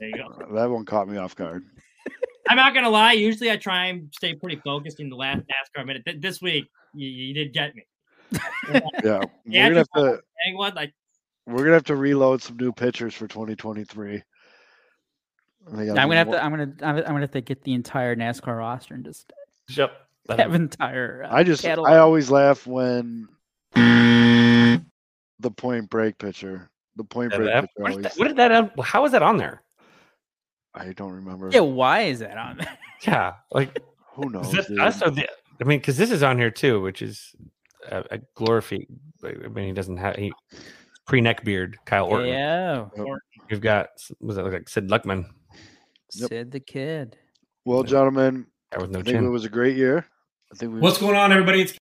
there you go. Uh, that one caught me off guard. [LAUGHS] I'm not gonna lie. Usually, I try and stay pretty focused in the last NASCAR minute. Th- This week, you, you did get me. Yeah, [LAUGHS] Yeah, we're gonna have to [LAUGHS] Dang one, like we're gonna have to reload some new pitchers for 2023. I think I'm gonna have more- to. I'm gonna. I'm, I'm gonna have to get the entire NASCAR roster and just Yep. Let have him- entire. Uh, I just catalog. I always laugh when the point break pitcher, the point Yeah, break that- pitcher what, did always. that, what did that? um, How is that on there? I don't remember. Yeah, why is that on there? [LAUGHS] Yeah, like Who knows? is that us or the? I mean, because this is on here too, which is a, a glorify. I mean, he doesn't have he pre neck beard. Kyle Orton. Yeah, You've got was that like Sid Luckman? Yep. Sid the Kid. Well, gentlemen, no I think it was a great year. I think we What's going on, everybody? It's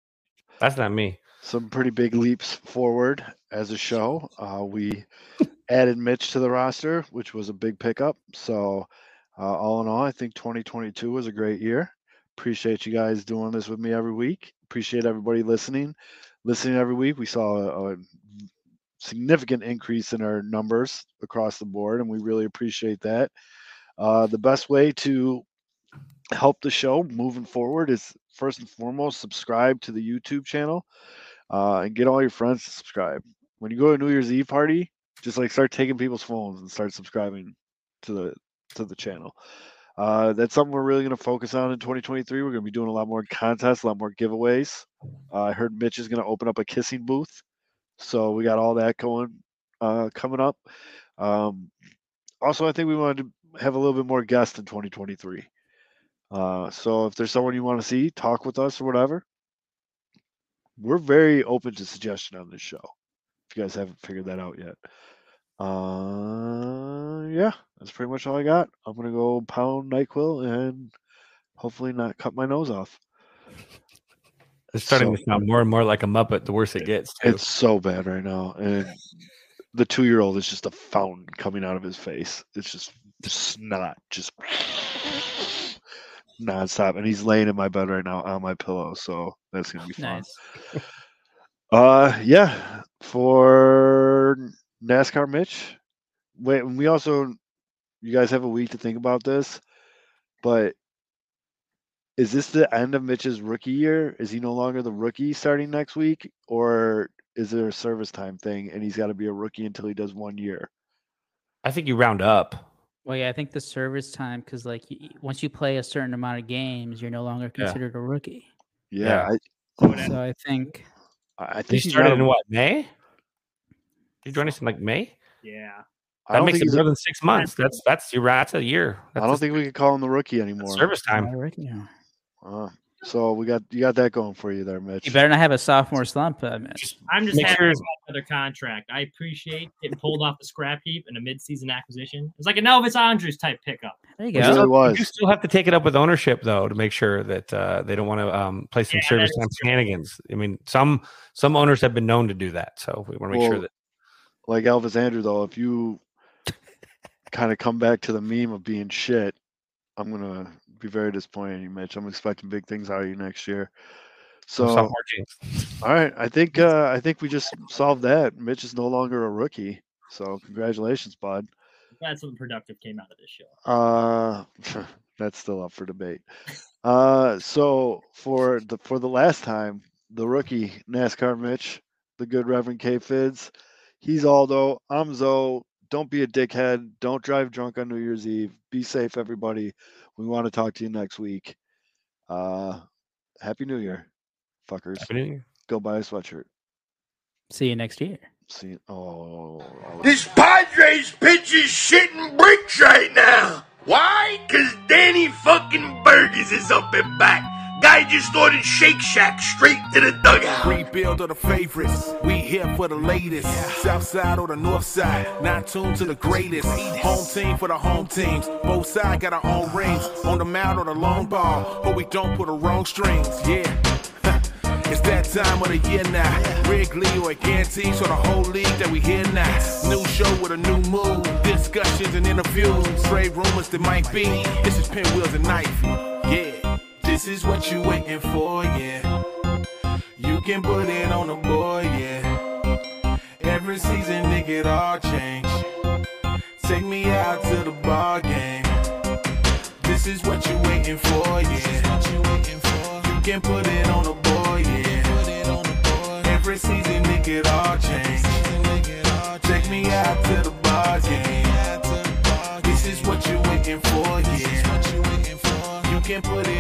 That's not me. some pretty big leaps forward as a show. Uh, we [LAUGHS] added Mitch to the roster, which was a big pickup. So, uh, all in all, I think 2022 was a great year. Appreciate you guys doing this with me every week. Appreciate everybody listening. Listening every week, we saw a, a significant increase in our numbers across the board, and we really appreciate that. Uh, the best way to help the show moving forward is first and foremost subscribe to the YouTube channel uh, and get all your friends to subscribe. When you go to a New Year's Eve party, just like start taking people's phones and start subscribing to the to the channel. Uh, that's something we're really going to focus on in 2023. We're going to be doing a lot more contests, a lot more giveaways. Uh, I heard Mitch is going to open up a kissing booth, so we got all that going uh, coming up. Um, also, I think we wanted to have a little bit more guests in 2023. Uh, so if there's someone you want to see, talk with us or whatever, we're very open to suggestion on this show. If you guys haven't figured that out yet. Uh, yeah, that's pretty much all I got. I'm gonna go pound Nyquil and hopefully not cut my nose off. It's starting So- to sound more and more like a Muppet the worse it gets. Too. It's so bad right now, and the two year old is just a fountain coming out of his face. It's just snot, just nonstop, and he's laying in my bed right now on my pillow, so that's gonna be fun. Nice. [LAUGHS] Uh, yeah, for NASCAR Mitch. Wait, we also, you guys have a week to think about this, but is this the end of Mitch's rookie year? Is he no longer the rookie starting next week, or is there a service time thing and he's got to be a rookie until he does one year? I think you round up. Well, yeah, I think the service time because like y- once you play a certain amount of games, you're no longer Yeah. considered a rookie. Yeah, So I think I, I You think he's started got in what May? You join us in like May? yeah. I That don't makes think it he's a- more than six months. That's that's your that's a year. That's I don't a- think we could call him the rookie anymore. service not time. a rookie. now. Uh, so we got you got that going for you there, Mitch. You better not have a sophomore slump, uh, Mitch. I'm just Make happy sure- about another contract. I appreciate getting pulled off the scrap heap in a mid-season acquisition. It's like an Elvis Andrus type pickup. There you It go. really You still have to take it up with ownership though to make sure that uh, they don't want to um, play some Yeah, service that time shenanigans. I mean, some some owners have been known to do that, so we want to make sure that like Elvis Andrus though, if you kind of come back to the meme of being shit, I'm gonna be very disappointed in you, Mitch. I'm expecting big things out of you next year. So some sophomore jinx. [LAUGHS] all right, I think uh, I think we just solved that. Mitch is no longer a rookie. So congratulations, bud. That's something productive came out of this show. Uh, [LAUGHS] that's still up for debate. Uh, so for the for the last time, the rookie NASCAR Mitch, the good Reverend K Fids, he's Aldo. I'm Zoe. Don't be a dickhead. Don't drive drunk on New Year's Eve. Be safe, everybody. We want to talk to you next week. Uh, Happy New Year, fuckers. Happy New Year. Go buy a sweatshirt. See you next year. See. Oh, I was- This Padres pitch is shitting bricks right now. Why? Cause Danny fucking Burgess is up and back. Guy just ordered Shake Shack straight to the dugout. Rebuild of the favorites. We here for the latest. South side or the north side. Not tuned to the greatest. Home team for the home teams. Both sides got our own rings. On the mound or the long ball. But we don't put the wrong strings. Yeah. [LAUGHS] It's that time of the year now. Wrigley or Ganty, so the whole league that we hear now. New show with a new mood. Discussions and interviews. Trade rumors that might be. This is Pinwheels and Ivy is what you waiting for, yeah. You can put it on the boy, yeah. Every season, nigga, it all change. Take me out to the bar, game. This is what you waiting for, yeah. You can put it on the boy, yeah. Every season, nigga, it all change. Take me out to the bar, game. This is what you waiting for, yeah. You can put it